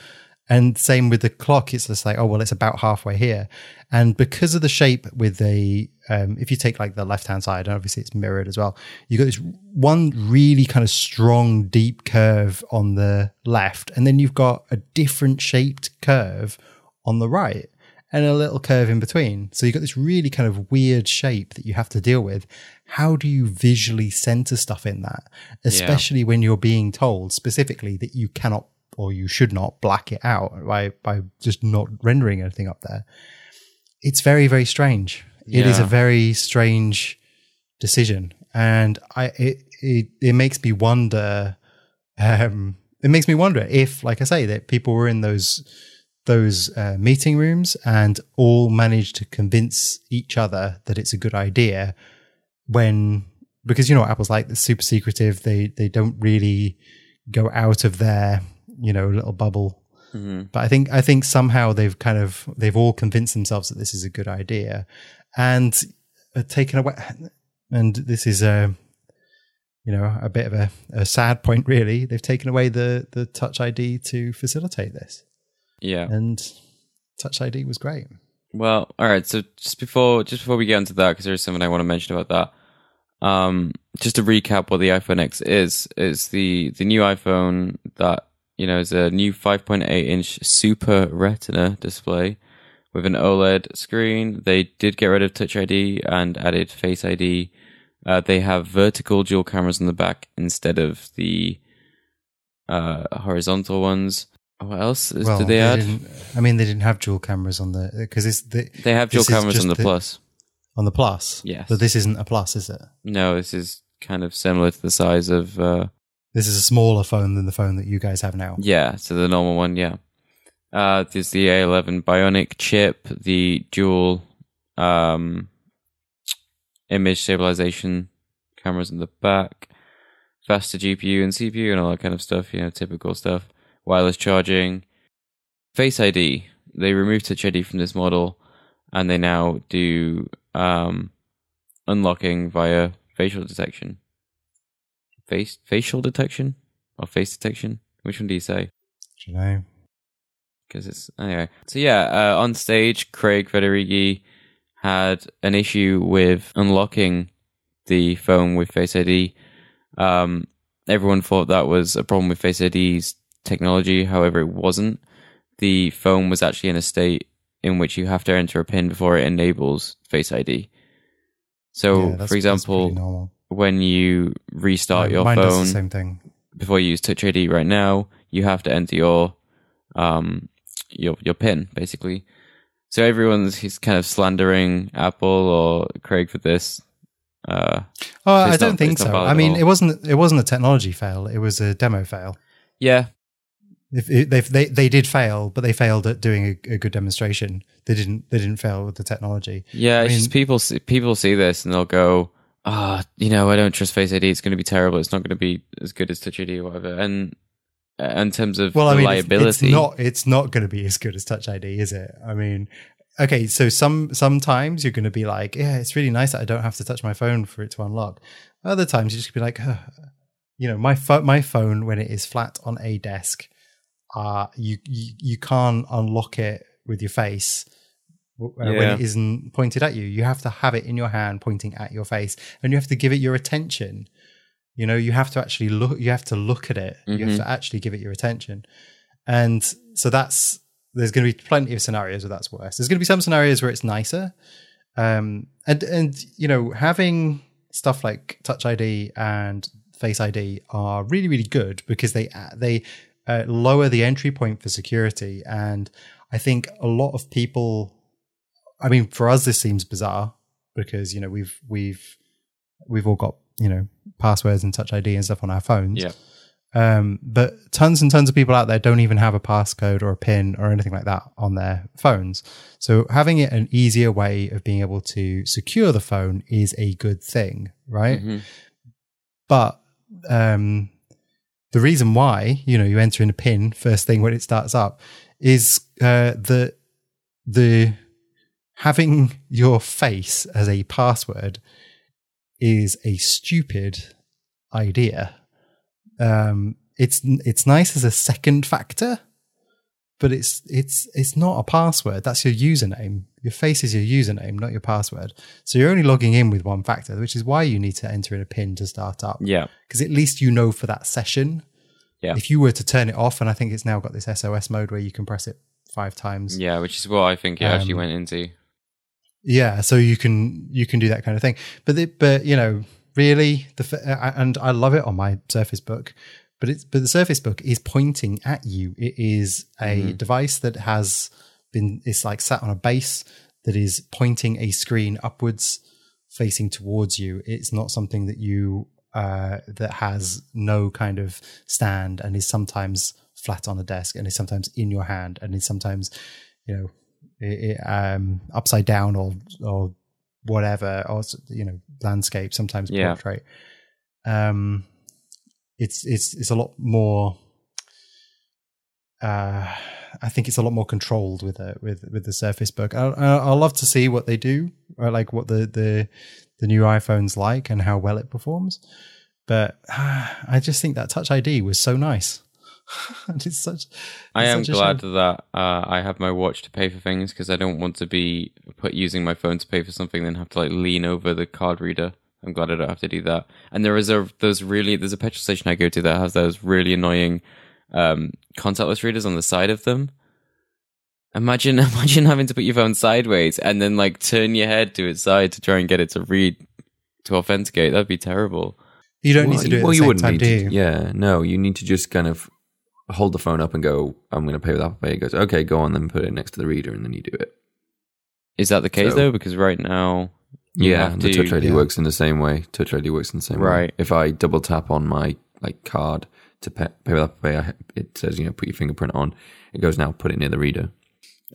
And same with the clock, it's just like, oh well, it's about halfway here. And because of the shape with the, um, if you take like the left hand side, and obviously it's mirrored as well, you got this one really kind of strong, deep curve on the left, and then you've got a different shaped curve on the right, and a little curve in between. So you've got this really kind of weird shape that you have to deal with. How do you visually center stuff in that, especially when you're being told specifically that you cannot or you should not black it out by by just not rendering anything up there? It's very very strange. It is a very strange decision, and I it it, it makes me wonder. Um, it makes me wonder if, like I say, that people were in those those uh, meeting rooms and all manage to convince each other that it's a good idea when because you know what Apple's like they're super secretive. They they don't really go out of their you know little bubble. But I think I think somehow they've kind of they've all convinced themselves that this is a good idea and taken away. And this is a you know a bit of a, a sad point really. They've taken away the the touch ID to facilitate this Yeah. and touch ID was great Well, all right. So just before just before we get into that, because there's something I want to mention about that. Um, just to recap, what the iPhone X is is the the new iPhone that you know is a new 5.8 inch Super Retina display with an OLED screen. They did get rid of Touch ID and added Face ID. Uh, they have vertical dual cameras on the back instead of the uh, horizontal ones. What else is, Well, did they, add? didn't- I mean, they didn't have dual cameras on the because it's the, They have dual cameras on the, Plus. on the plus. Yes. but this isn't a plus, is it? No, this is kind of similar to the size of uh, This is a smaller phone than the phone that you guys have now. yeah, so the normal one, yeah. Uh, there's the A11 Bionic chip, the dual um, image stabilization cameras in the back, faster GPU and CPU and all that kind of stuff, you know, typical stuff. Wireless charging, Face ID. They removed Touch ID from this model, and they now do um, unlocking via facial detection. Face facial detection or face detection? Which one do you say? Do you because it's anyway. So yeah, uh, on stage, Craig Federighi had an issue with unlocking the phone with Face ID. Um, everyone thought that was a problem with Face ID's technology. However, it wasn't. The phone was actually in a state in which you have to enter a pin before it enables Face ID. So, Yeah, for example, when you restart your Mine does phone, the same thing. before you use Touch ID right now, you have to enter your um your your pin basically. So everyone's he's kind of slandering Apple or Craig for this. Uh, Oh, I don't not- think so. I mean, it wasn't. It wasn't a technology fail. It was a demo fail. yeah, If it, they, they they did fail, but they failed at doing a, a good demonstration. They didn't. They didn't fail with the technology. yeah. I It's mean- just people see, people see this and they'll go, ah, you know, I don't trust Face ID. It's going to be terrible. It's not going to be as good as Touch ID or whatever. And uh, in terms of Well, I mean, it's- it's not. It's not going to be as good as Touch ID, is it? I mean, okay. So some sometimes you're going to be like, yeah, it's really nice that I don't have to touch my phone for it to unlock. Other times you just be like, you know, my phone, my phone when it is flat on a desk, uh, you you you can't unlock it with your face. uh, When it isn't pointed at you, you have to have it in your hand, pointing at your face, and you have to give it your attention. You know, you have to actually look. You have to look at it. You have Mhm. to actually give it your attention. And so that's there's going to be plenty of scenarios where that's worse. There's going to be some scenarios where it's nicer. Um, and and you know having stuff like Touch ID and Face ID are really really good because they they uh, lower the entry point for security. And I think a lot of people, I mean, for us this seems bizarre because you know we've we've we've all got you know passwords and Touch ID and stuff on our phones. yeah, Um, but tons and tons of people out there don't even have a passcode or a pin or anything like that on their phones. So having it an easier way of being able to secure the phone is a good thing, right? Mhm. But um, the reason why you know you enter in a pin first thing when it starts up is uh, the the having your face as a password is a stupid idea. Um, it's it's nice as a second factor, but it's it's it's not a password. That's your username. Your face is your username, not your password. So you're only logging in with one factor, which is why you need to enter in a pin to start up. yeah, Because at least you know for that session. Yeah. If you were to turn it off, and I think it's now got this SOS mode where you can press it five times. yeah. Which is what I think it actually Um, went into. Yeah, so you can you can do that kind of thing, but the, but you know really the uh, and I love it on my Surface Book, but it's but the Surface Book is pointing at you. It is a device that has been it's like sat on a base that is pointing a screen upwards, facing towards you. It's not something that you uh, that has no kind of stand and is sometimes flat on a desk and is sometimes in your hand and is sometimes you know it, it, um, upside down or or whatever, or you know, landscape. Sometimes Yeah. portrait. Um, it's it's it's a lot more. Uh, I think it's a lot more controlled with it with with the Surface Book. I, I I'll love to see what they do, or like what the the the new iPhone's like and how well it performs. But I just think that Touch ID was so nice. And it's such. I am such glad shame. that uh, I have my watch to pay for things because I don't want to be put using my phone to pay for something, then have to like lean over the card reader. I'm glad I don't have to do that. And there is a those really there's a petrol station I go to that has those really annoying um, contactless readers on the side of them. Imagine imagine having to put your phone sideways and then like turn your head to its side to try and get it to read to authenticate. That'd be terrible. You don't well, need to do it at well, the you same wouldn't time, need to. Yeah, no, you need to just kind of hold the phone up and go, I'm going to pay with Apple Pay. It goes, okay, go on, then put it next to the reader, and then you do it. Is that the case So- though? Because right now, you yeah, have the to- Touch ID yeah. works in the same way. Touch ID works in the same way. Right. If I double tap on my like card to pay, pay with Apple Pay, it says, you know, put your fingerprint on. It goes now, put it near the reader.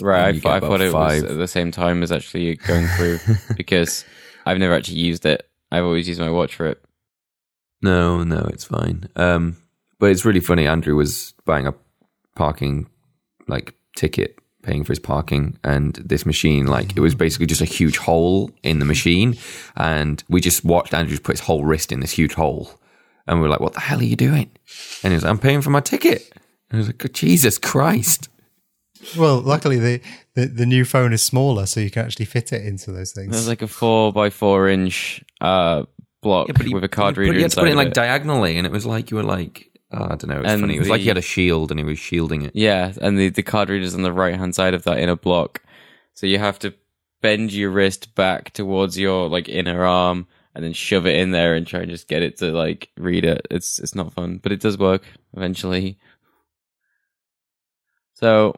Right, I, thought- I thought it five. was at the same time as actually going through because I've never actually used it. I've always used my watch for it. No, no, it's fine. Um, but it's really funny. Andrew was buying a parking like ticket, paying for his parking, and this machine, like it was basically just a huge hole in the machine, and we just watched Andrew just put his whole wrist in this huge hole, and we were like, "What the hell are you doing?" And he was, "I'm paying for my ticket." And I was like, "Jesus Christ!" Well, luckily the, the the new phone is smaller, so you can actually fit it into those things. There's like a four by four inch uh, block he- with a card but reader he had to put it in like it. diagonally, and it was like you were like, oh, I don't know. It's And funny. It was like the- he had a shield, and he was shielding it. Yeah, and the, the card reader's on the right hand side of that inner block. So you have to bend your wrist back towards your like inner arm and then shove it in there and try and just get it to like read it. It's it's not fun, but it does work eventually. So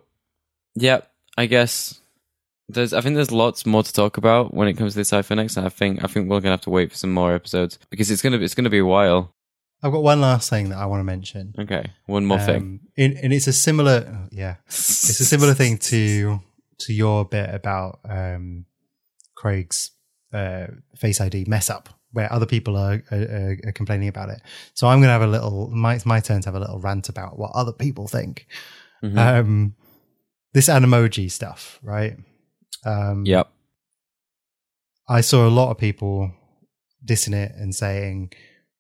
yeah, I guess there's I think there's lots more to talk about when it comes to this iPhone X. And I think I think we're gonna have to wait for some more episodes because it's gonna it's gonna be a while. I've got one last thing that I want to mention. Okay, one more thing. Um, in, and it's a similar, yeah, it's a similar thing to to your bit about um, Craig's uh, Face ID mess up, where other people are, are, are complaining about it. So I'm going to have a little. My it's my turn to have a little rant about what other people think. Mhm. Um, this Animoji stuff, right? Um, yep. I saw a lot of people dissing it and saying,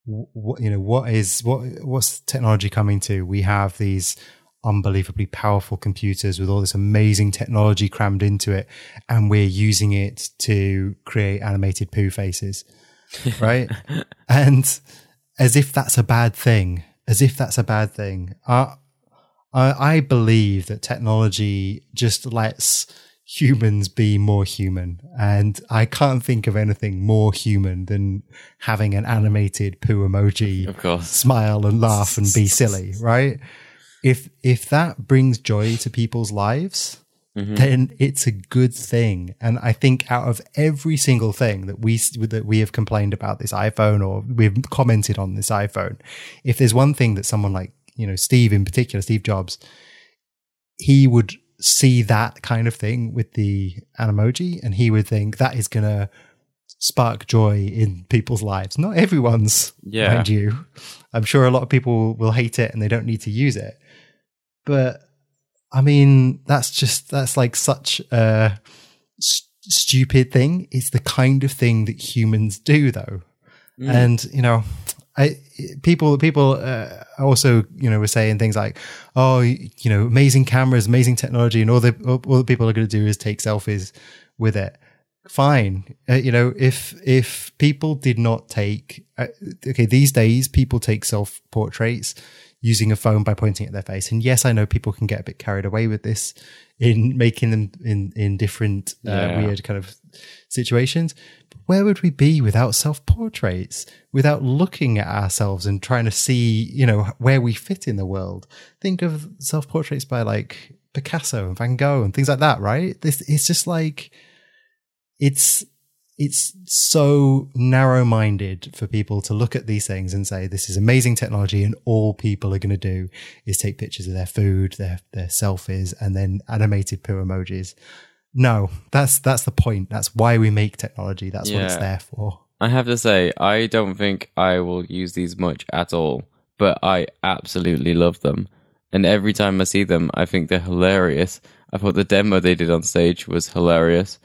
what you know, what is what what's technology coming to? We have these unbelievably powerful computers with all this amazing technology crammed into it, and we're using it to create animated poo faces, right? and as if that's a bad thing, as if that's a bad thing. I I, I believe that technology just lets humans be more human. And I can't think of anything more human than having an animated poo emoji Of course. smile and laugh and be silly, right? If if that brings joy to people's lives, Mhm. then it's a good thing. And I think out of every single thing that we that we have complained about this iPhone or we've commented on this iPhone, if there's one thing that someone like you know Steve in particular, Steve Jobs, he would see that kind of thing with the Animoji, and he would think that is going to spark joy in people's lives. Not everyone's, Yeah. mind you. I'm sure a lot of people will hate it and they don't need to use it. But I mean, that's just that's like such a st- stupid thing. It's the kind of thing that humans do, though. And you know, I people people uh, also you know were saying things like, oh, you know, amazing cameras, amazing technology, and all the all the people are going to do is take selfies with it. Fine, uh, you know, if if people did not take, uh, okay, these days people take self portraits using a phone by pointing at their face, and yes, I know people can get a bit carried away with this in making them in in different uh, Yeah. weird kind of situations. But where would we be without self portraits? Without looking at ourselves and trying to see, you know, where we fit in the world? Think of self portraits by like Picasso and Van Gogh and things like that, right? This it's just like it's it's so narrow minded for people to look at these things and say this is amazing technology and all people are going to do is take pictures of their food their their selfies and then animated poo emojis no that's that's the point that's why we make technology that's what it's there for I have to say, I don't think I will use these much at all, but I absolutely love them. And every time I see them, I think they're hilarious. I thought the demo they did on stage was hilarious.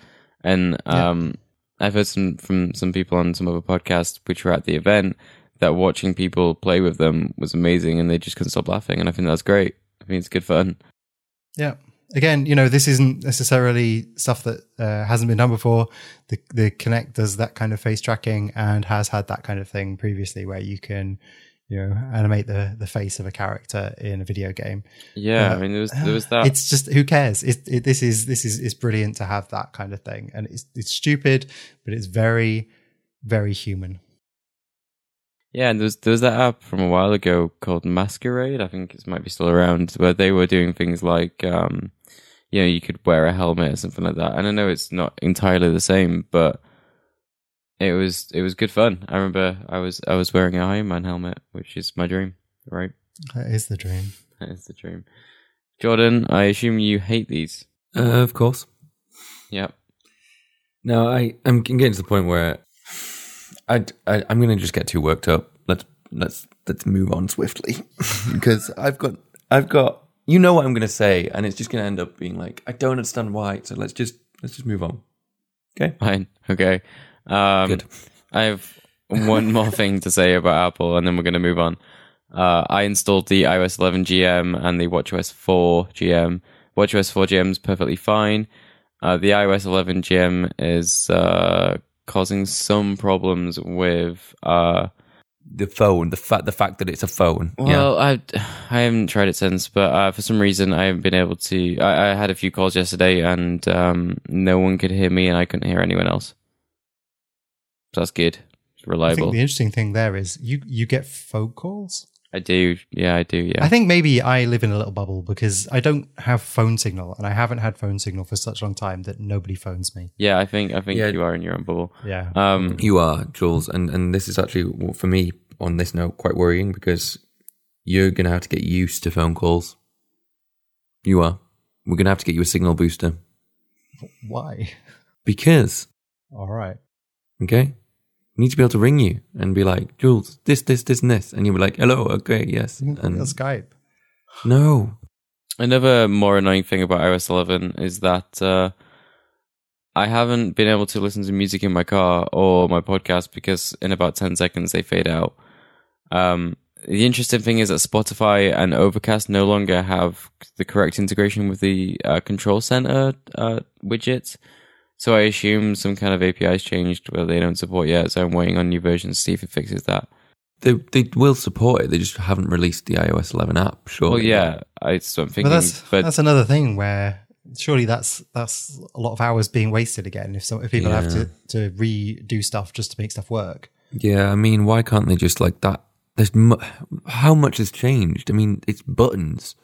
And Yeah. Um, I've heard some from some people on some other podcasts which were at the event that watching people play with them was amazing and they just couldn't stop laughing. And I think that's great. I think it's good fun. Yeah. Again, you know, this isn't necessarily stuff that uh, hasn't been done before. The the Kinect does that kind of face tracking and has had that kind of thing previously, where you can, you know, animate the the face of a character in a video game. Yeah, Uh, I mean, there was there was that. It's just who cares? It, it, this is this is it's brilliant to have that kind of thing, and it's it's stupid, but it's very very human. Yeah, and there was, that app from a while ago called Masquerade. I think it might be still around, where they were doing things like, um, you know, you could wear a helmet or something like that. And I know it's not entirely the same, but it was it was good fun. I remember I was I was wearing a Iron Man helmet, which is my dream. Right, That is the dream. that is the dream. Jordan, I assume you hate these. Uh, of course. Yep. No, I I'm getting to the point where I, I I'm going to just get too worked up. Let's let's let's move on swiftly because I've got I've got you know what I'm going to say and it's just going to end up being like I don't understand why. So let's just let's just move on. Okay. Fine. Okay. Um, Good. I have one more thing to say about Apple, and then we're going to move on. Uh, I installed the iOS 11 GM and the WatchOS 4 GM. WatchOS 4 GM is perfectly fine. Uh, the iOS 11 GM is uh, causing some problems with. Uh, The phone, the fact the fact that it's a phone. yeah. well, I I haven't tried it since, but uh, for some reason I haven't been able to. I, I had a few calls yesterday, and um, no one could hear me, and I couldn't hear anyone else. So that's good. It's I reliable. think the interesting thing there is you you get phone calls. I do. Yeah, I do. Yeah. I think maybe I live in a little bubble because I don't have phone signal and I haven't had phone signal for such a long time that nobody phones me. yeah, I think I think Yeah. you are in your own bubble. Yeah. Um, You are, Jules, and and this is actually for me on this note quite worrying because you're gonna have to get used to phone calls. You are. We're gonna have to get you a signal booster Why? because All right. okay, we need to be able to ring you and be like, Jules, this, this, this, and this, and you'll be like, hello, okay, yes, You can call and Skype. no, Another more annoying thing about iOS 11 is that uh, I haven't been able to listen to music in my car or my podcast because in about 10 seconds they fade out. Um, the interesting thing is that Spotify and Overcast no longer have the correct integration with the uh, Control Center uh, widgets. So I assume some kind of API's changed where they don't support yet. So I'm waiting on new versions to see if it fixes that. they they will support it. They just haven't released the iOS 11 app. Sure. Well, yeah, I, so I'm But thinking, that's but that's another thing where surely that's that's a lot of hours being wasted again if some if people have to to redo stuff just to make stuff work. Yeah, I mean, why can't they just like that? There's mu- how much has changed. I mean, it's buttons.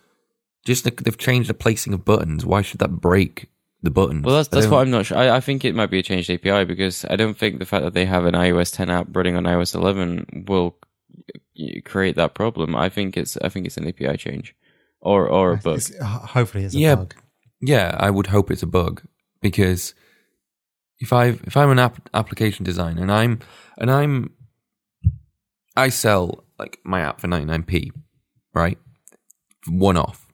Just like they've changed the placing of buttons. Why should that break the buttons? Well, that's that's what I'm not sure. I, I think it might be a changed API because I don't think the fact that they have an iOS 10 app running on iOS 11 will uh, create that problem. I think it's I think it's an API change or or a bug. It's- ho- hopefully, it's a Yeah. bug. Yeah, I would hope it's a bug because if I if I'm an app, application designer and I'm and I'm I sell like my app for 99p, right? One off.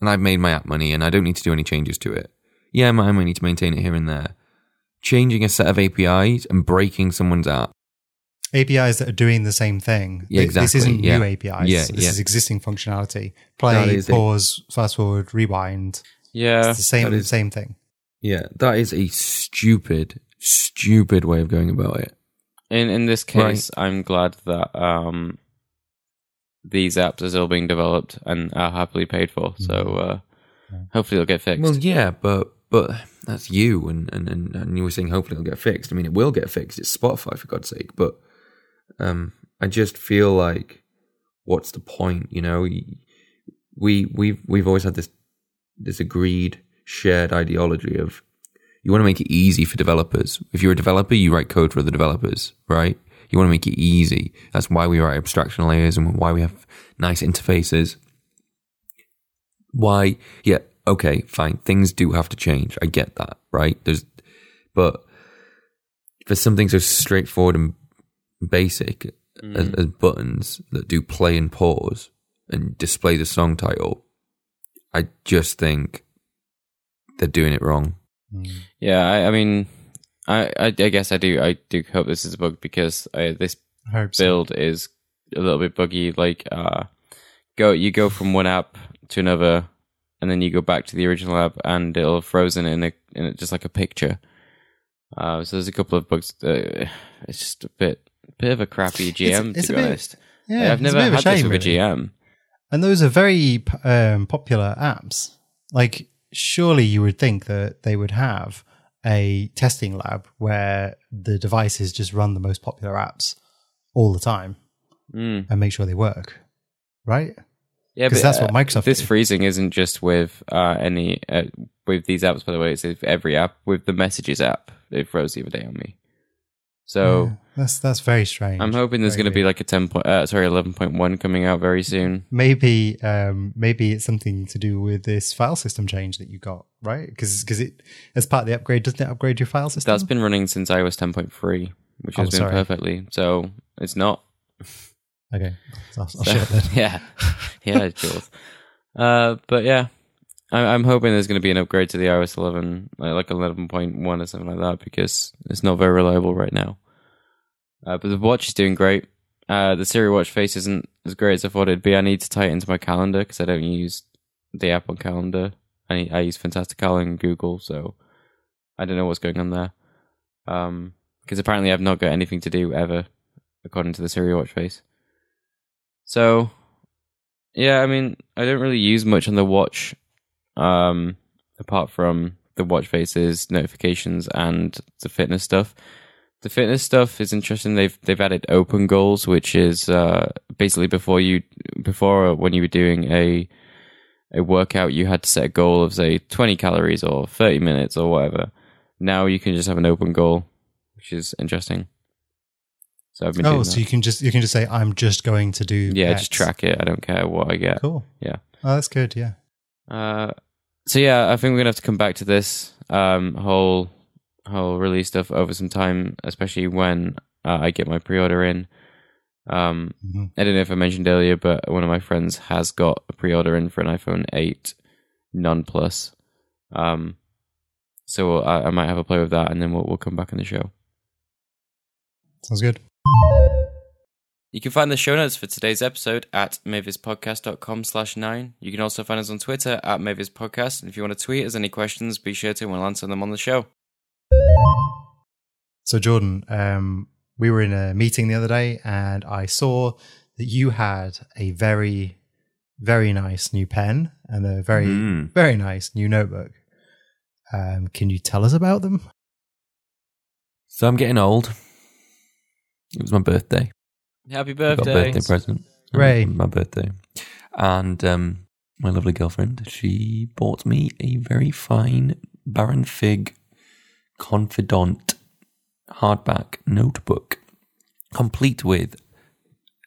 And I've made my app money and I don't need to do any changes to it. Yeah, I might need to maintain it here and there. Changing a set of APIs and breaking someone's app. APIs that are doing the same thing. Yeah, Th- This isn't yeah. new APIs. Yeah, this yeah. is existing functionality. Play, is a- pause, fast forward, rewind. Yeah, It's the same that is- same thing. Yeah, that is a stupid, stupid way of going about it. in in this case, I'm glad that um these apps are still being developed and are happily paid for. So uh, hopefully they'll get fixed. Well, yeah, but but that's you, and, and and and you were saying hopefully it'll get fixed. I mean, it will get fixed. It's Spotify for God's sake. But um, I just feel like, what's the point? You know, we we've we've always had this this agreed shared ideology of you want to make it easy for developers. If you're a developer, you write code for the developers, right? You want to make it easy. That's why we write abstraction layers and why we have nice interfaces why yeah okay fine things do have to change. I get that right? There's but for something so straightforward and basic as, as buttons that do play and pause and display the song title i just think they're doing it wrong. Yeah, I, I mean, I, I I guess I do I do hope this is a bug because uh, this I hope so. build is a little bit buggy. Like, uh, go you go from one app to another, and then you go back to the original app, and it'll have frozen in a in a, just like a picture. Uh, so there's a couple of bugs. Uh, it's just a bit bit of a crappy GM it's to be bit- honest. Yeah, I've it's never bit of a had this shame, with a. GM. And those are very um, popular apps. Like, surely you would think that they would have a testing lab where the devices just run the most popular apps all the time Mm. and make sure they work, right? Yeah, 'Cause but that's uh, what Microsoft This do. freezing isn't just with uh, any uh, with these apps. By the way, it's with every app. With the Messages app, it froze the other day on me. So Yeah, that's that's very strange. I'm hoping there's going to be like a ten point, uh, sorry, eleven point one coming out very soon. maybe um, maybe it's something to do with this file system change that you got, right? Because it as part of the upgrade, doesn't it upgrade your file system? That's been running since iOS ten point three, which Oh, has been sorry. perfectly. So it's not. okay. So I'll, I'll then. yeah, yeah, Jules. Uh, but yeah, I, I'm hoping there's going to be an upgrade to the iOS 11, like, like 11.1 or something like that, because it's not very reliable right now. Uh, but the watch is doing great. Uh, the Siri Watch Face isn't as great as I thought it'd be. I need to tie it into my calendar because I don't use the app on calendar. I I use Fantastical and Google, so I don't know what's going on there. Um, because apparently I've not got anything to do ever, according to the Siri Watch Face. So, yeah, I mean, I don't really use much on the watch, um, apart from the watch faces, notifications, and the fitness stuff. The fitness stuff is interesting. They've they've added open goals, which is uh, basically before you before when you were doing a a workout, you had to set a goal of say twenty calories or thirty minutes or whatever. Now you can just have an open goal, which is interesting. So I've been Oh, so that. you can just you can just say I'm just going to do yeah, X." just track it. I don't care what I get. Cool. Yeah. Oh, that's good. Yeah. Uh, so yeah, I think we're gonna have to come back to this um, whole whole release stuff over some time, especially when uh, I get my pre-order in. Um, Mhm. I don't know if I mentioned earlier, but one of my friends has got a pre-order in for an iPhone 8 non plus. Um, so I, I might have a play with that, and then we'll we'll come back on the show. Sounds good. You can find the show notes for today's episode at mavispodcast.com slash nine. You can also find us on Twitter at mavispodcast. And if you want to tweet us any questions, be sure to and we'll answer them on the show. So Jordan, um, we were in a meeting the other day, and I saw that you had a very, very nice new pen and a very, Mm. very nice new notebook. Um, can you tell us about them? So I'm getting old. It was my birthday. Happy I got a birthday. birthday present. Hooray. My birthday. And um, my lovely girlfriend, she bought me a very fine Baron Fig Confidant hardback notebook, complete with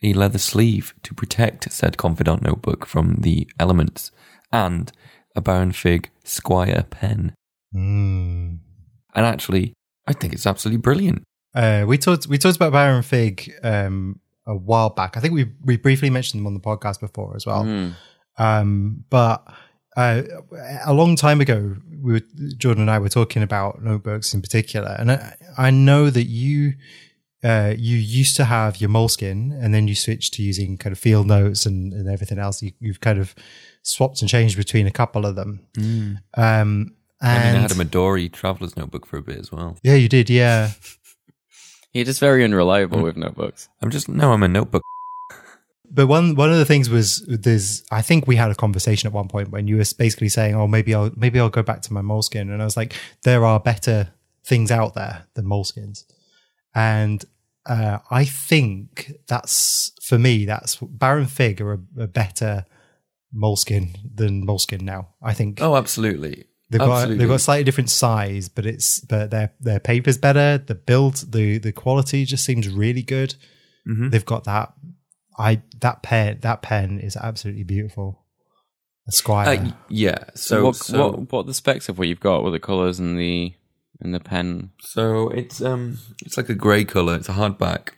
a leather sleeve to protect said Confidant notebook from the elements, and a Baron Fig Squire pen. Mm. And actually, I think it's absolutely brilliant. Uh, we talked we talked about Baron Fig um, a while back. I think we we briefly mentioned them on the podcast before as well. Mm. Um, but uh, a long time ago, we were, Jordan and I were talking about notebooks in particular, and I, I know that you uh, you used to have your Moleskin, and then you switched to using kind of field notes and, and everything else. You, you've kind of swapped and changed between a couple of them. Um, I mean, and I had a Midori traveler's notebook for a bit as well. yeah, you did, yeah. You're just very unreliable with notebooks. I'm just, no, I'm a notebook. But one one of the things was there's I think we had a conversation at one point when you were basically saying, "Oh, maybe I'll maybe I'll go back to my moleskin," and I was like, "There are better things out there than moleskins," and uh, I think that's for me that's Baron Fig are a, a better moleskin than moleskin now. I think Oh, absolutely. They've got they've got slightly different size, but it's but their their paper's better. The build the the quality just seems really good. Mhm. They've got that. I that pen that pen is absolutely beautiful. A Squire. Uh, yeah. So, what, so, what what the specs of what you've got with the colours and the and the pen? so it's um, it's like a grey color. It's a hardback.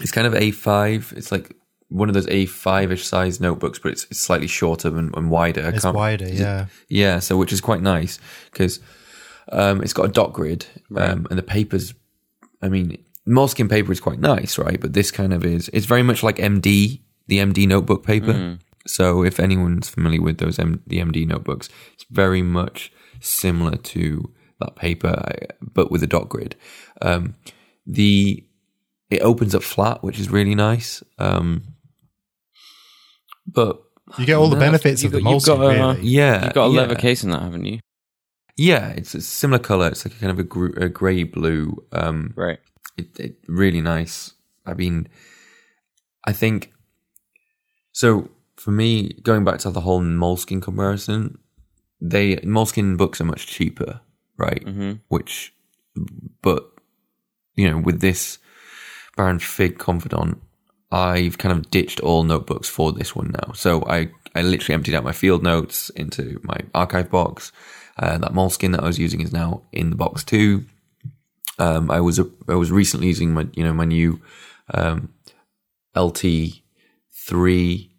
It's kind of A5. It's like one of those A5ish size notebooks, but it's, it's slightly shorter and, and wider. I it's wider, yeah. Yeah, so which is quite nice because um, it's got a dot grid um, and the papers. I mean, moleskin paper is quite nice, right? But this kind of is. It's very much like MD, the MD notebook paper. So if anyone's familiar with those M- the MD notebooks, it's very much similar to that paper, but with a dot grid. Um, the it opens up flat, which is really nice. Um, but You get all the No, benefits you've of the got- you've moleskin, got really. yeah, You've got a yeah. leather case in that, haven't you? Yeah, it's a similar color. It's like a kind of a, gr- a grey blue. Um, Right. it, it really nice. I mean, I think so. For me, going back to the whole Moleskin comparison, they Moleskin books are much cheaper, right? hmm Which, but you know, with this Baron Fig Confidant, I've kind of ditched all notebooks for this one now. So I, I literally emptied out my field notes into my archive box. Uh, that Moleskin that I was using is now in the box too. Um, I was I was recently using my you know my new um, LT three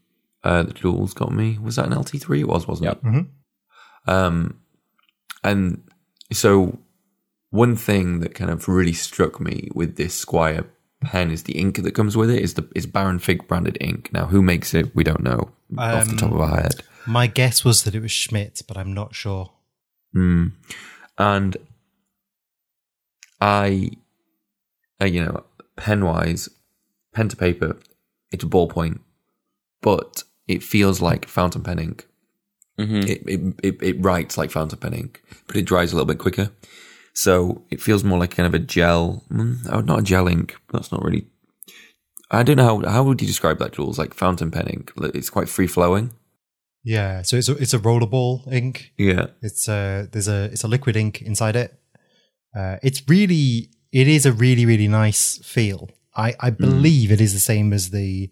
uh, that Jules got me. Was that an LT three? It was, wasn't Yep. it? Mhm. Um, and so one thing that kind of really struck me with this Squire pen is the ink that comes with it is the is Baron Fig branded ink. Now, who makes it? We don't know off the top of our head. My guess was that it was Schmidt, but I'm not sure. Mm. And I, uh, you know, pen wise, pen to paper, it's a ballpoint, but it feels like fountain pen ink. hmm It, it it it writes like fountain pen ink, but it dries a little bit quicker. So it feels more like kind of a gel. mm, Oh, not a gel ink. That's not really. I don't know how how would you describe that, Jules? Like fountain pen ink. It's quite free flowing. Yeah, so it's a, it's a rollerball ink. Yeah. It's a there's a it's a liquid ink inside it. Uh, it's really it is a really really nice feel. I I believe it is the same as the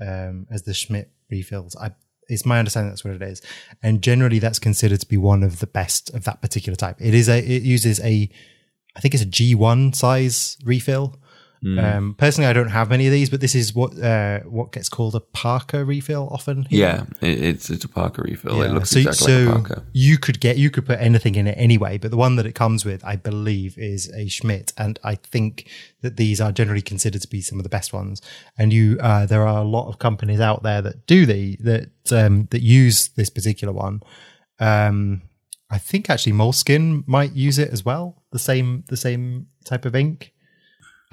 um as the Schmidt refills. I it's my understanding that's what it is, and generally that's considered to be one of the best of that particular type. It is a it uses a I think it's a G one size refill. Um, personally, I don't have many of these, but this is what uh, what gets called a Parker refill often. here. Yeah, it, it's it's a Parker refill. It looks so, exactly so like a Parker. you could get you could put anything in it anyway, but the one that it comes with, I believe, is a Schmidt, and I think that these are generally considered to be some of the best ones. And you, uh, there are a lot of companies out there that do the that um, that use this particular one. Um, I think actually Moleskine might use it as well. The same the same type of ink.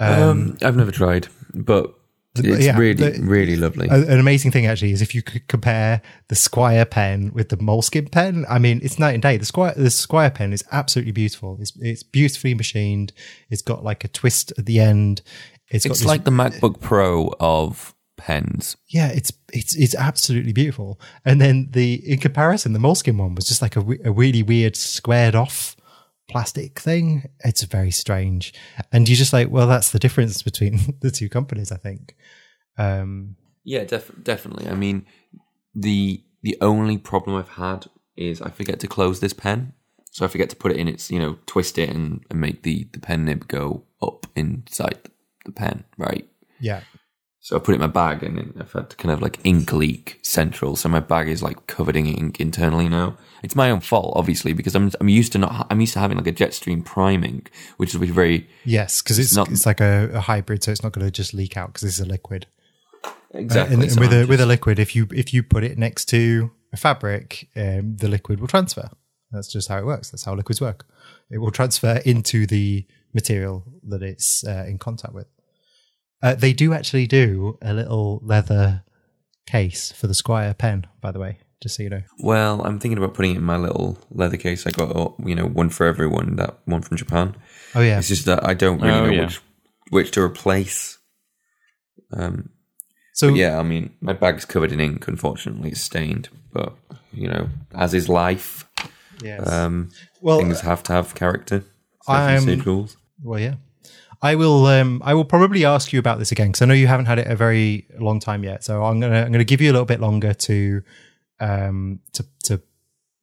Um, I've never tried, but it's yeah, really the- really lovely. An amazing thing actually is if you could compare the Squire pen with the Moleskine pen. I mean, it's night and day. The Squire the Squire pen is absolutely beautiful. It's it's beautifully machined. It's got like a twist at the end. It's, got it's this- like the MacBook Pro of pens. yeah, it's it's it's absolutely beautiful. And then the in comparison, the Moleskine one was just like a, a really weird squared off plastic thing. It's very strange, and you're just like, well, that's the difference between the two companies. I think. Um, Yeah, def- definitely. I mean, the the only problem I've had is I forget to close this pen. So I forget to put it in its, you know, twist it and, and make the, the pen nib go up inside the pen, right? yeah. So I put it in my bag and I've had to kind of like ink leak central. So my bag is like covered in ink internally now. It's my own fault, obviously, because I'm I'm used to not I'm used to having like a Jetstream Prime ink, which is very Yes, because it's not- it's like a, a hybrid, so it's not going to just leak out because this is a liquid. exactly. and, and so with I'm a with a liquid, if you if you put it next to a fabric, um, the liquid will transfer. That's just how it works. That's how liquids work. It will transfer into the material that it's uh, in contact with. Uh, they do actually do a little leather case for the Squire pen, by the way, just so you know. Well, I'm thinking about putting it in my little leather case. I got, uh, you know, one for everyone. That one from Japan. Oh yeah, It's just that I don't really Oh, know yeah. which which to replace. Um, so yeah, I mean, my bag's covered in ink. Unfortunately, it's stained. But you know, as is life, yes. um, well, things have to have character. As I'm- say, Well, yeah. I will. Um, I will probably ask you about this again because I know you haven't had it a very long time yet. So I'm gonna. I'm gonna give you a little bit longer to, um, to to,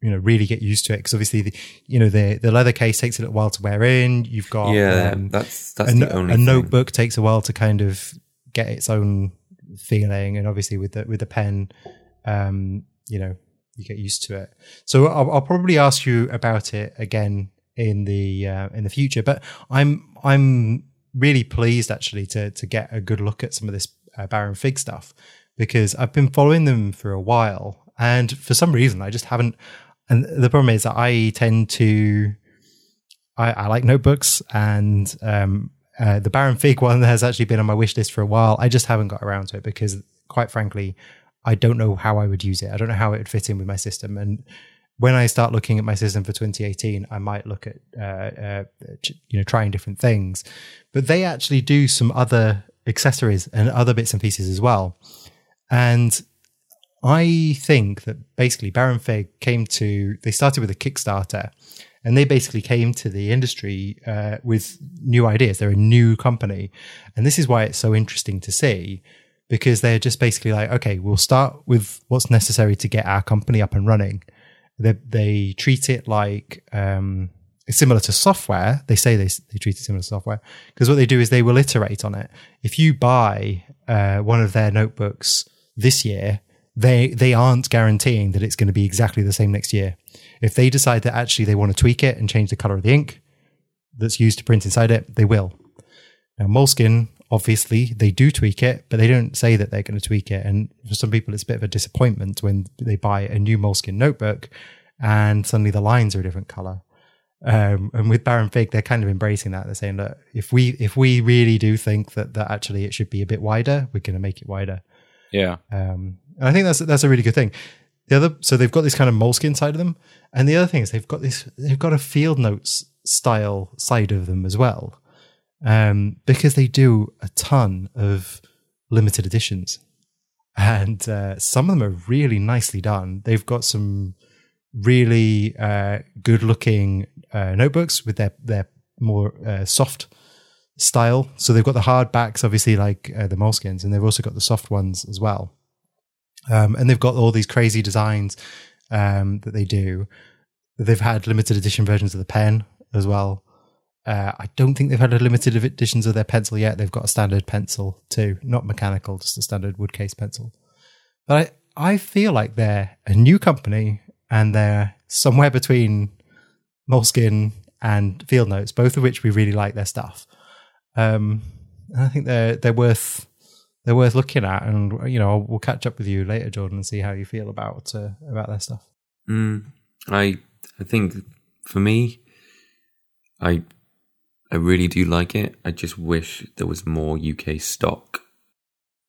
you know, really get used to it because obviously, the, you know, the the leather case takes a little while to wear in. You've got Yeah, um, that's that's a, the only a thing. notebook takes a while to kind of get its own feeling, and obviously with the with the pen, um, you know, you get used to it. So I'll, I'll probably ask you about it again in the uh, in the future. But I'm I'm really pleased actually to to get a good look at some of this uh, Baron Fig stuff because I've been following them for a while, and for some reason I just haven't. And the problem is that I tend to I, I like notebooks, and um, uh, the Baron Fig one has actually been on my wish list for a while. I just haven't got around to it because, quite frankly, I don't know how I would use it. I don't know how it would fit in with my system. And when I start looking at my system for 2018, I might look at uh, uh, you know trying different things. But they actually do some other accessories and other bits and pieces as well. And I think that basically Baron Fig came to, they started with a Kickstarter and they basically came to the industry uh, with new ideas. They're a new company. And this is why it's so interesting to see because they're just basically like, okay, we'll start with what's necessary to get our company up and running. They, they treat it like, um, similar to software. They say they, they treat it similar to software because what they do is they will iterate on it. If you buy uh, one of their notebooks this year, they they aren't guaranteeing that it's going to be exactly the same next year. If they decide that actually they want to tweak it and change the color of the ink that's used to print inside it, they will. Now, Moleskine, obviously, they do tweak it, but they don't say that they're going to tweak it. And for some people, it's a bit of a disappointment when they buy a new Moleskine notebook and suddenly the lines are a different color. Um, and with Baron Fig, they're kind of embracing that. They're saying, look, if we if we really do think that that actually it should be a bit wider, we're going to make it wider. Yeah. Um, and I think that's that's a really good thing. The other, so they've got this kind of Moleskine side of them, and the other thing is they've got this, they've got a field notes style side of them as well, um, because they do a ton of limited editions, and uh, some of them are really nicely done. They've got some really uh, good looking uh, notebooks with their their more uh, soft style. So they've got the hard backs, obviously, like uh, the Moleskines, and they've also got the soft ones as well. Um, and they've got all these crazy designs um, that they do. They've had limited edition versions of the pen as well. Uh, I don't think they've had a limited editions of their pencil yet. They've got a standard pencil too, not mechanical, just a standard wood case pencil. But I, I feel like they're a new company and they're somewhere between Moleskine and Field Notes, both of which we really like their stuff. Um, and I think they're they're worth they're worth looking at, and you know we'll catch up with you later, Jordan, and see how you feel about uh, about their stuff. Mm, I I think for me, I I really do like it. I just wish there was more UK stock.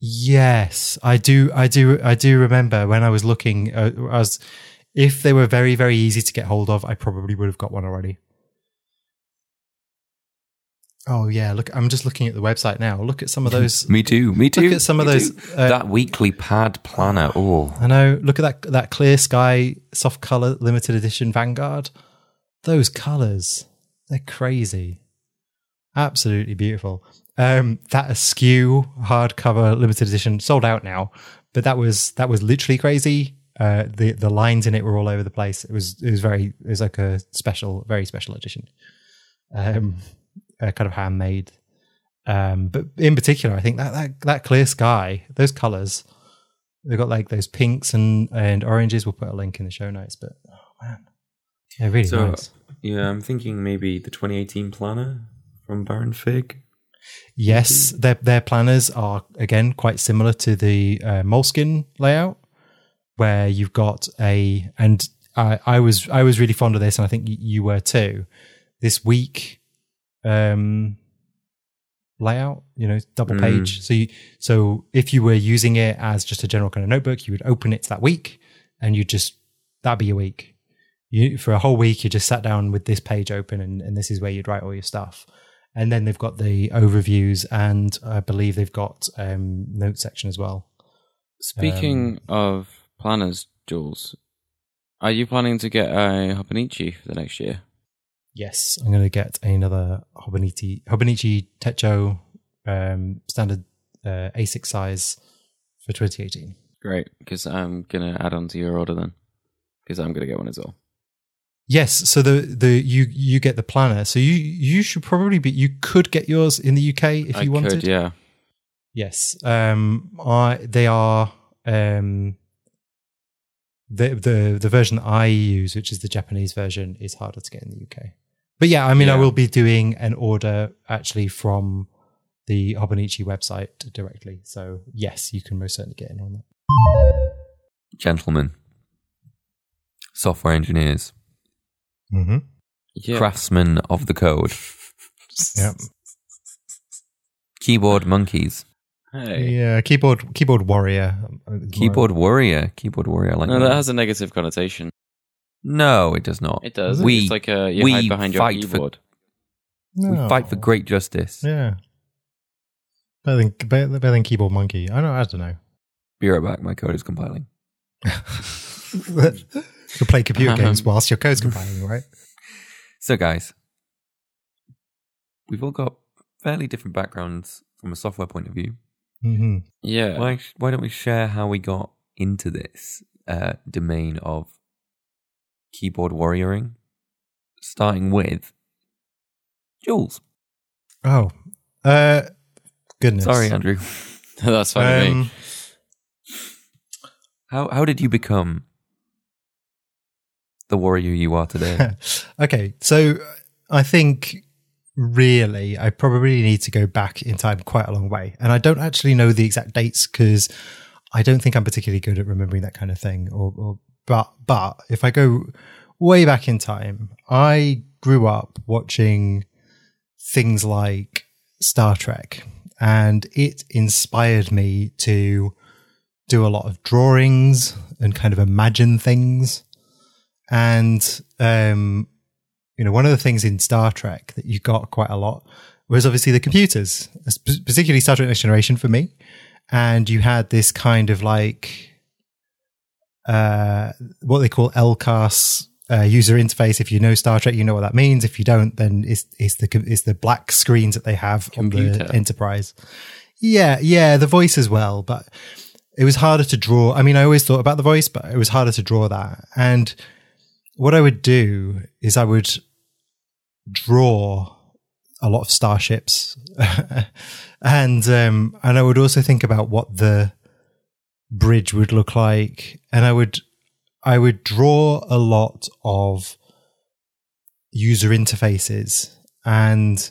Yes, I do. I do. I do remember when I was looking. Uh, I was if they were very very easy to get hold of, I probably would have got one already. Oh yeah, look, I'm just looking at the website now. Look at some of those. me too. Me too. Look at some of those. Uh, that weekly pad planner. Oh, I know. Look at that that clear sky soft color limited edition Vanguard. Those colors, they're crazy. Absolutely beautiful. Um, that askew hardcover limited edition sold out now, but that was that was literally crazy. Uh, the the lines in it were all over the place. It was it was very it was like a special, very special edition. Um, uh, kind of handmade. Um, but in particular, I think that, that that clear sky, those colors, they've got like those pinks and and oranges. We'll put a link in the show notes. But oh man, yeah, really so nice. yeah, I'm thinking maybe the 2018 planner from Baron Fig. Yes, their their planners are again quite similar to the uh, Moleskine layout, where you've got a and I, I was I was really fond of this, and I think you were too. This week um, layout, you know, double Mm. page. So you so if you were using it as just a general kind of notebook, you would open it to that week, and you'd just that'd be your week. You for a whole week, you just sat down with this page open, and, and this is where you'd write all your stuff. And then they've got the overviews, and I believe they've got um, note section as well. Speaking of planners, Jules, are you planning to get a Hobonichi for the next year? Yes, I'm going to get another Hobonichi Hobonichi Techo um, standard uh, A6 size for 2018. Great, because I'm gonna add on to your order then, because I'm gonna get one as well. Yes, so the the you you get the planner. So you you should probably be you could get yours in the UK if I you wanted. could, yeah. Yes. Um I they are um the the the version that I use, which is the Japanese version, is harder to get in the UK. But yeah, I mean I will be doing an order actually from the Hobonichi website directly. So yes, you can most certainly get in on that. Gentlemen, software engineers, Mm-hmm. Yeah. craftsmen of the code, Yep. keyboard monkeys, Hey. Yeah, keyboard keyboard warrior. uh, keyboard warrior, keyboard warrior. I like No, that. that has a negative connotation. no, it does not. It does. We it's like a you we hide behind your fight for- keyboard. we fight for great justice. Yeah. Better than, better, better than Keyboard Monkey. I don't, I don't know. Be right back. My code is compiling. you play computer games whilst your code's compiling, right? So, guys, we've all got fairly different backgrounds from a software point of view. hmm Yeah. Why, why don't we share how we got into this uh, domain of keyboard warrioring? Starting with Jules. Oh, uh, goodness. Sorry, Andrew. That's fine with me. Um, How how did you become the warrior you are today? okay, so I think really I probably need to go back in time quite a long way, and I don't actually know the exact dates because I don't think I'm particularly good at remembering that kind of thing. Or, or but but if I go way back in time, I grew up watching things like Star Trek, and it inspired me to do a lot of drawings and kind of imagine things. And um, you know, one of the things in Star Trek that you got quite a lot was obviously the computers, particularly Star Trek Next Generation for me. And you had this kind of like uh, what they call LCARS uh, user interface. If you know Star Trek, you know what that means. If you don't, then it's, it's the it's the black screens that they have on the Enterprise. Yeah, yeah, the voice as well, but it was harder to draw. I mean, I always thought about the voice, but it was harder to draw that. And what I would do is I would draw a lot of starships, and um, and I would also think about what the bridge would look like, and I would I would draw a lot of user interfaces, and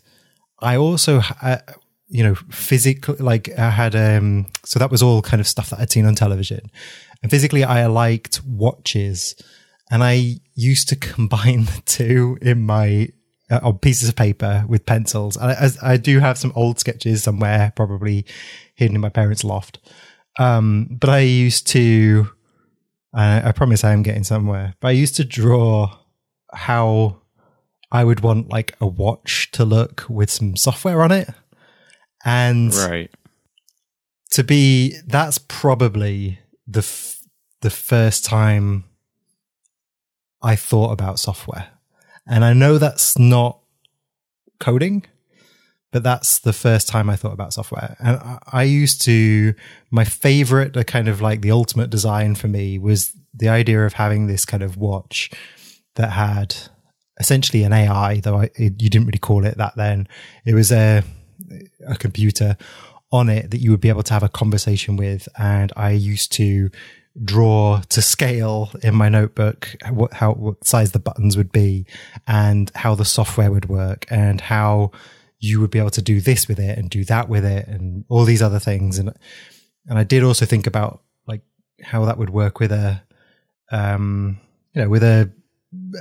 I also ha- you know physically like I had um so that was all kind of stuff that I'd seen on television, and physically I liked watches, and I used to combine the two in my uh, on pieces of paper with pencils. And I, I do have some old sketches somewhere, probably hidden in my parents' loft. Um, but I used to, uh, I promise I am getting somewhere, but I used to draw how I would want like a watch to look with some software on it. And Right. to be, that's probably the, f- the first time I thought about software. And I know that's not coding, but that's the first time I thought about software. And I, I used to, my favorite, the kind of like the ultimate design for me was the idea of having this kind of watch that had essentially an AI, though I, it, you didn't really call it that then. It was a, a computer on it that you would be able to have a conversation with. And I used to draw to scale in my notebook what how what size the buttons would be and how the software would work and how you would be able to do this with it and do that with it and all these other things. And and I did also think about like how that would work with a um you know with a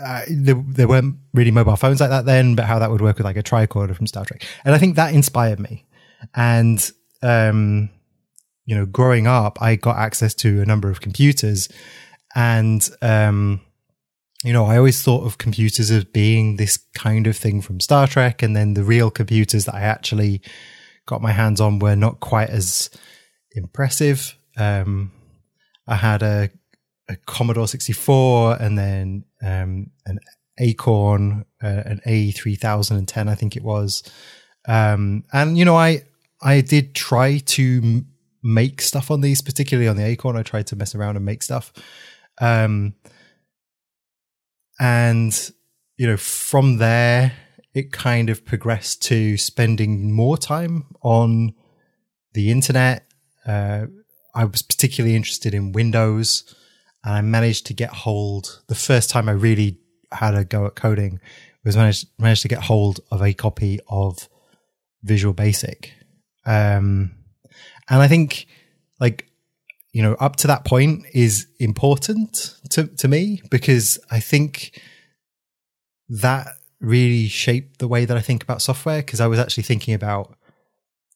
uh, there, there weren't really mobile phones like that then but how that would work with like a tricorder from Star Trek. And I think that inspired me. And um you know, growing up, I got access to a number of computers and, um, you know, I always thought of computers as being this kind of thing from Star Trek. And then the real computers that I actually got my hands on were not quite as impressive. Um, I had a, a Commodore 64 and then, um, an Acorn, uh, an A3010, I think it was. Um, and, you know, I, I did try to make stuff on these, particularly on the Acorn. I tried to mess around and make stuff. Um, and, you know, from there, it kind of progressed to spending more time on the internet. Uh, I was particularly interested in Windows, and I managed to get hold. The first time I really had a go at coding was managed managed to get hold of a copy of Visual Basic. Um, and I think like you know up to that point is important to to me because I think that really shaped the way that I think about software because I was actually thinking about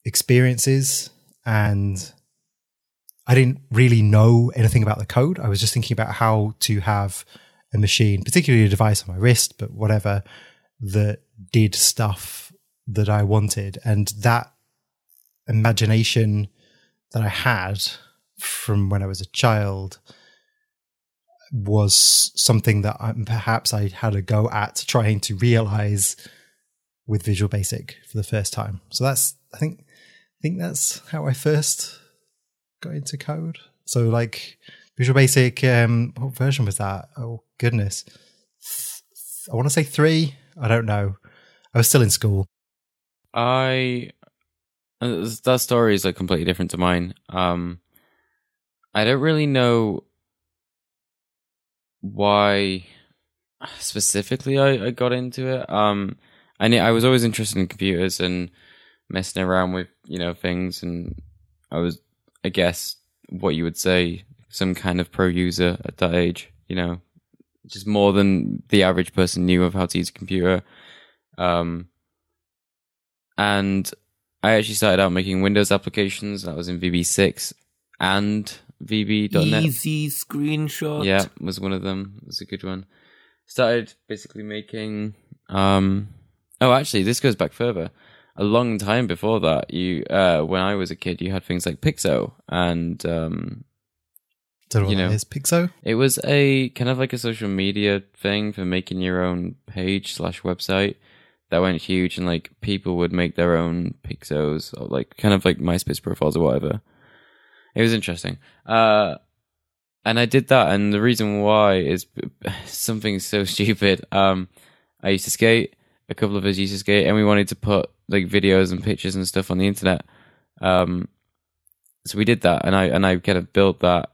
experiences and I didn't really know anything about the code. I was just thinking about how to have a machine, particularly a device on my wrist, but whatever that did stuff that I wanted. And that imagination that I had from when I was a child was something that I, perhaps I had a go at trying to realize with Visual Basic for the first time. So that's I think I think that's how I first got into code. So like Visual Basic, um, what version was that? Oh goodness, I want to say three. I don't know. I was still in school. I that story is like completely different to mine. Um, I don't really know why specifically I, I got into it. Um, I knew, I was always interested in computers and messing around with you know things, and I was, I guess, what you would say, some kind of pro user at that age. You know, just more than the average person knew of how to use a computer. Um, and I actually started out making Windows applications. That was in VB6 and VB.net. Easy screenshot. Yeah, was one of them. It was a good one. Started basically making. Um, oh, actually, this goes back further. A long time before that, you uh, when I was a kid, you had things like Piczo, and um, Don't know what You that know. is. Piczo. it was a kind of like a social media thing for making your own page slash website that went huge, and like people would make their own Piczos, or like kind of like MySpace profiles or whatever. It was interesting. Uh, and I did that, and the reason why is something so stupid. Um, I used to skate. A couple of us used to skate, and we wanted to put like videos and pictures and stuff on the internet. Um, so we did that, and I and I kind of built that,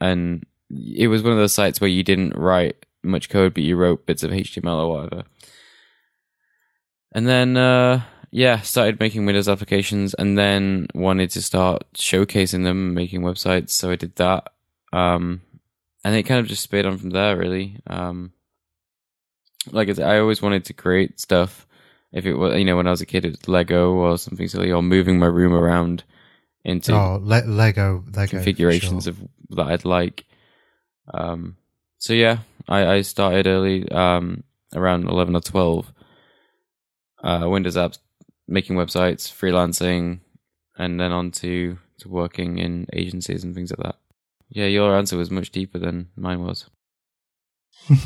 and it was one of those sites where you didn't write much code, but you wrote bits of HTML or whatever. And then, uh, yeah, started making Windows applications, and then wanted to start showcasing them, making websites. So I did that, um, and it kind of just sped on from there. Really, um, like I, said, I always wanted to create stuff. If it was, you know, when I was a kid, it was Lego or something silly, or moving my room around into Oh, Le- Lego. Lego configurations sure. of that I'd like. Um, so yeah, I, I started early, um, around eleven or twelve. Uh, Windows apps, making websites, freelancing, and then on to, to working in agencies and things like that. Yeah, your answer was much deeper than mine was.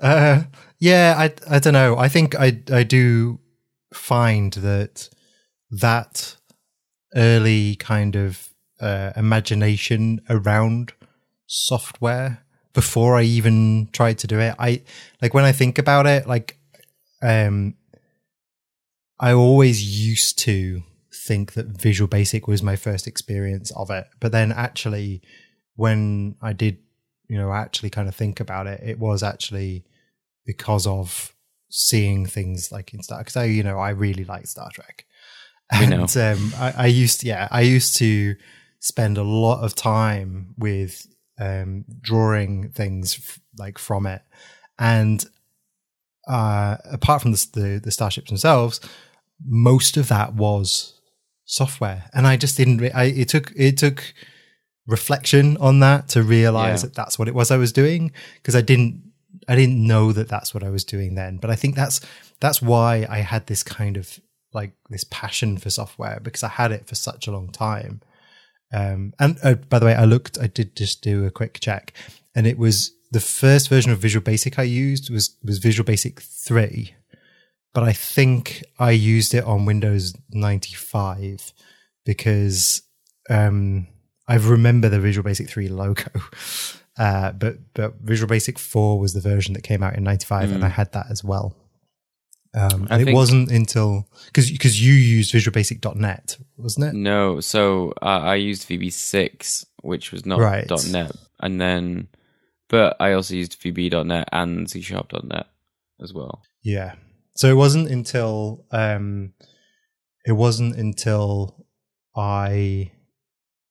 uh, yeah, I I don't know. I think I I do find that that early kind of uh, imagination around software before I even tried to do it. I like when I think about it, like um, I always used to think that Visual Basic was my first experience of it, but then actually, when I did, you know, actually kind of think about it, it was actually because of seeing things like in Star. Because I, you know, I really like Star Trek, and um, I, I used, yeah, I used to spend a lot of time with um, drawing things f- like from it, and uh, apart from the, the the starships themselves, most of that was software, and I just didn't. Re- I, it took it took reflection on that to realize Yeah. that that's what it was I was doing because I didn't I didn't know that that's what I was doing then. But I think that's that's why I had this kind of like this passion for software because I had it for such a long time. Um, and uh, by the way, I looked, I did just do a quick check, and it was the first version of Visual Basic I used was was Visual Basic three, but I think I used it on Windows ninety five because um, I remember the Visual Basic three logo. Uh, but but Visual Basic 4 was the version that came out in 95 and I had that as well. Um, it wasn't until because because you used Visual Basic.net, wasn't it? No, so uh, I used VB6, which was not Right. .NET, and then, but I also used VB.NET and C Sharp.NET as well. Yeah. So it wasn't until um it wasn't until I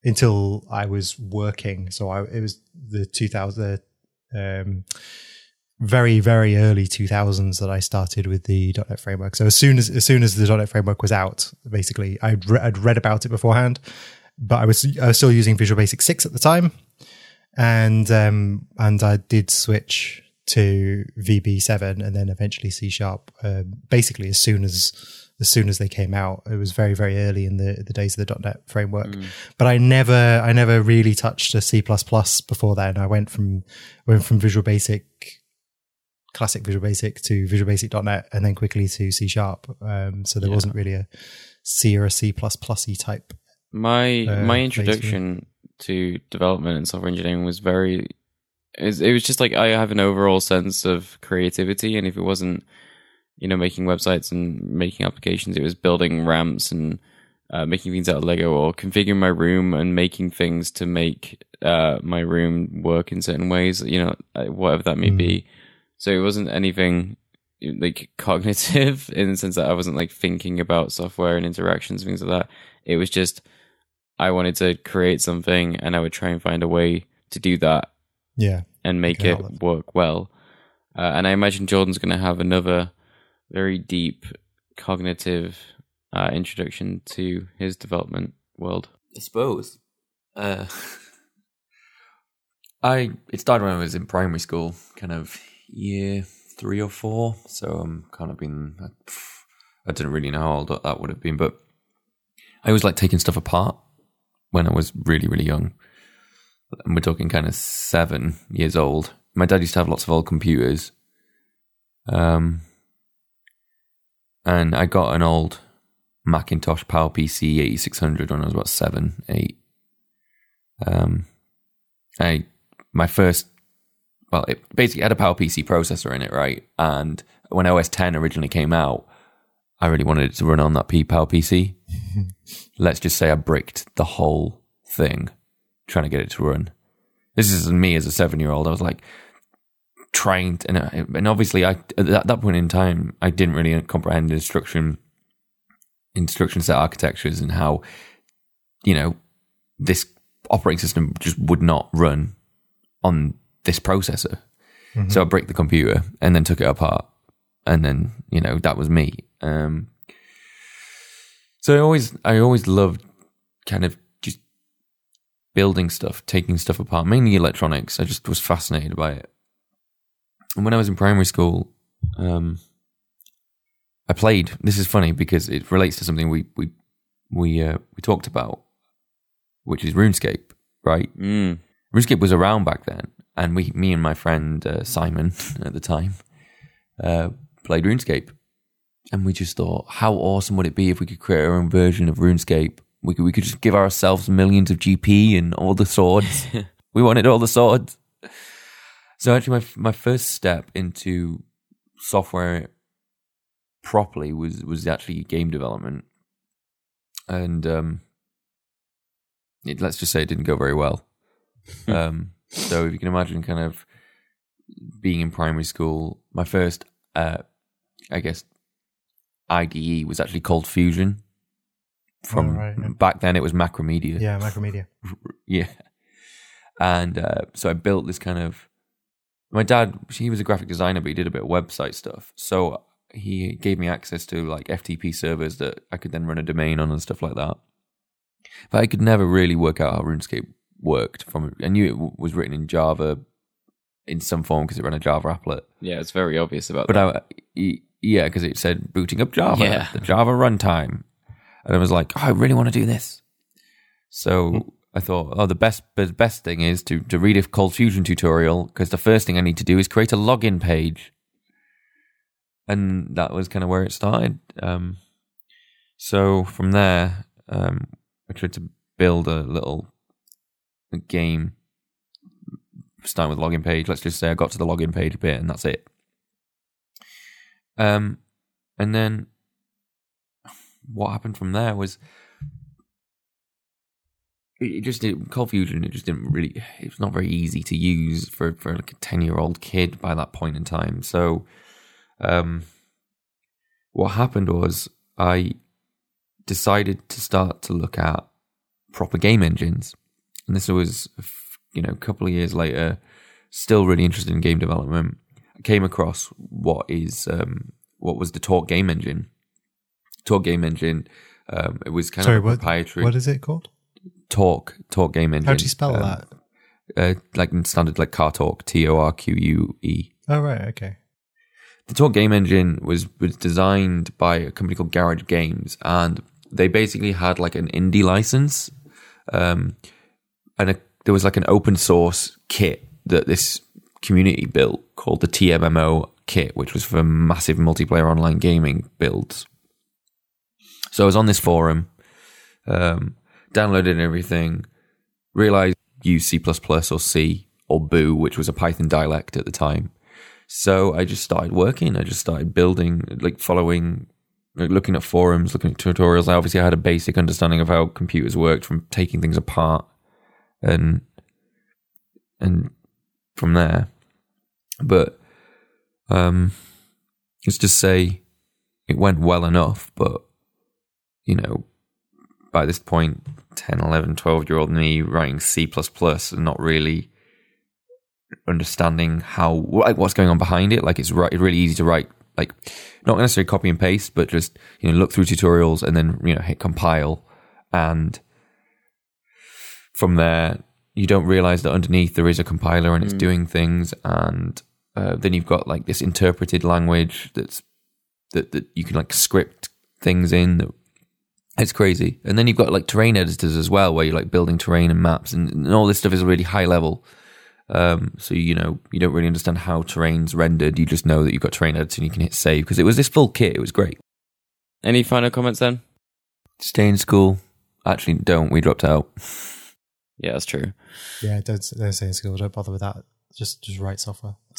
until I was working. So I it was the 2000 um very very early 2000s that I started with the .NET framework. So as soon as as soon as the .NET framework was out, basically I'd re- I'd read about it beforehand, but I was I was still using Visual Basic 6 at the time. And um and I did switch to VB7 and then eventually C sharp um, basically as soon as as soon as they came out. It was very very early in the the days of the .NET framework. But I never I never really touched a C before then. I went from went from Visual Basic classic Visual Basic to Visual Basic.NET and then quickly to C Sharp. Um, so there Yeah. wasn't really a C or a C plus plusy type. My uh, my introduction to development and software engineering was very. It was, just like I have an overall sense of creativity, and if it wasn't, you know, making websites and making applications, it was building ramps and uh, making things out of Lego or configuring my room and making things to make uh, my room work in certain ways. You know, uh, whatever that may Mm. be. So it wasn't anything like cognitive in the sense that I wasn't like thinking about software and interactions and things like that. It was just I wanted to create something and I would try and find a way to do that Yeah. and make it I'll- work well. Uh, and I imagine Jordan's going to have another very deep cognitive uh, introduction to his development world. I suppose. Uh, I it started when I was in primary school, kind of year three or four. So I'm kind of been. I didn't really know how old that would have been, but I was like taking stuff apart when I was really really young. And we're talking kind of seven years old. My dad used to have lots of old computers. Um, and I got an old Macintosh PowerPC 8600 when I was about seven, eight. Um, I my first, well, it basically had a PowerPC processor in it, right? And when OS 10 originally came out, I really wanted it to run on that PayPal PC. Let's just say I bricked the whole thing trying to get it to run. This is me as a seven year old. I was like trying, to, and I, and obviously, I at that point in time, I didn't really comprehend instruction instruction set architectures and how you know this operating system just would not run on this processor. Mm-hmm. So I bricked the computer and then took it apart, and then you know that was me. Um, so I always I always loved kind of just building stuff, taking stuff apart, mainly electronics. I just was fascinated by it. And when I was in primary school, um, I played. This is funny because it relates to something we we we uh, we talked about, which is RuneScape, right? Mm. RuneScape was around back then, and we, me and my friend uh, Simon at the time, uh, played RuneScape, and we just thought, how awesome would it be if we could create our own version of RuneScape? We could we could just give ourselves millions of GP and all the swords. we wanted all the swords. So actually, my my first step into software properly was was actually game development, and um, it, let's just say it didn't go very well. um, so if you can imagine, kind of being in primary school, my first, uh, I guess, IDE was actually called Fusion. From Oh, right, yeah. back then, it was Macromedia. Yeah, Macromedia. Yeah. And uh, so I built this kind of. My dad, he was a graphic designer, but he did a bit of website stuff. So he gave me access to like FTP servers that I could then run a domain on and stuff like that. But I could never really work out how RuneScape worked. From I knew it w- was written in Java in some form because it ran a Java applet. Yeah, it's very obvious about But that. I, y- yeah, because it said booting up Java, Yeah. the Java runtime, and I was like, oh, I really want to do this. So I thought, oh, the best, the best thing is to to read a Cold Fusion tutorial because the first thing I need to do is create a login page, and that was kind of where it started. Um, so from there, um, I tried to build a little game starting with login page. Let's just say I got to the login page bit, and that's it. Um, and then what happened from there was it, just it, Cold Fusion. It just didn't really. It was not very easy to use for for like a ten year old kid by that point in time. So, um, what happened was I decided to start to look at proper game engines, and this was you know a couple of years later. Still really interested in game development. Came across what is um, what was the Torque Game Engine. Torque Game Engine. Um, it was kind Sorry, of what, proprietary what is it called? Torque Torque Game Engine. How do you spell Um, that? Uh, like in standard like Car Talk, T O R Q U E. Oh, right. Okay. the Torque Game Engine was was designed by a company called Garage Games, and they basically had like an indie license, um, and a, there was like an open source kit that this community built called the TMMO kit, which was for massive multiplayer online gaming builds. So I was on this forum, um, downloaded everything, realized use C or C or Boo, which was a Python dialect at the time. So I just started working. I just started building, like following, like looking at forums, looking at tutorials. I obviously had a basic understanding of how computers worked from taking things apart and and from there. But um let's just say it went well enough, but you know, by this point 10, 11, 12 year old me writing C and not really understanding how like what's going on behind it. Like it's right, it's really easy to write like not necessarily copy and paste, but just you know look through tutorials and then you know hit compile, and from there you don't realize that underneath there is a compiler and it's mm. doing things, and uh, then you've got like this interpreted language that's that that you can like script things in that it's crazy. And then you've got like terrain editors as well, where you're like building terrain and maps, and, and all this stuff is really high level. Um, so you know you don't really understand how terrain's rendered. You just know that you've got terrain editor and you can hit save because it was this full kit. It was great. Any final comments then? Stay in school. Actually, don't. We dropped out. Yeah, that's true. Yeah, don't don't in school. Don't bother with that. Just just write software.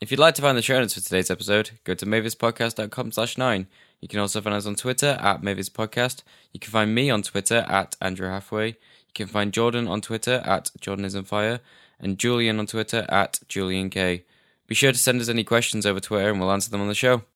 if you'd like to find the show notes for today's episode, go to mavispodcast.com slash nine. You can also find us on Twitter at mavispodcast. You can find me on Twitter at Andrew Halfway. You can find Jordan on Twitter at Jordanismfire and Julian on Twitter at Julian K. Be sure to send us any questions over Twitter and we'll answer them on the show.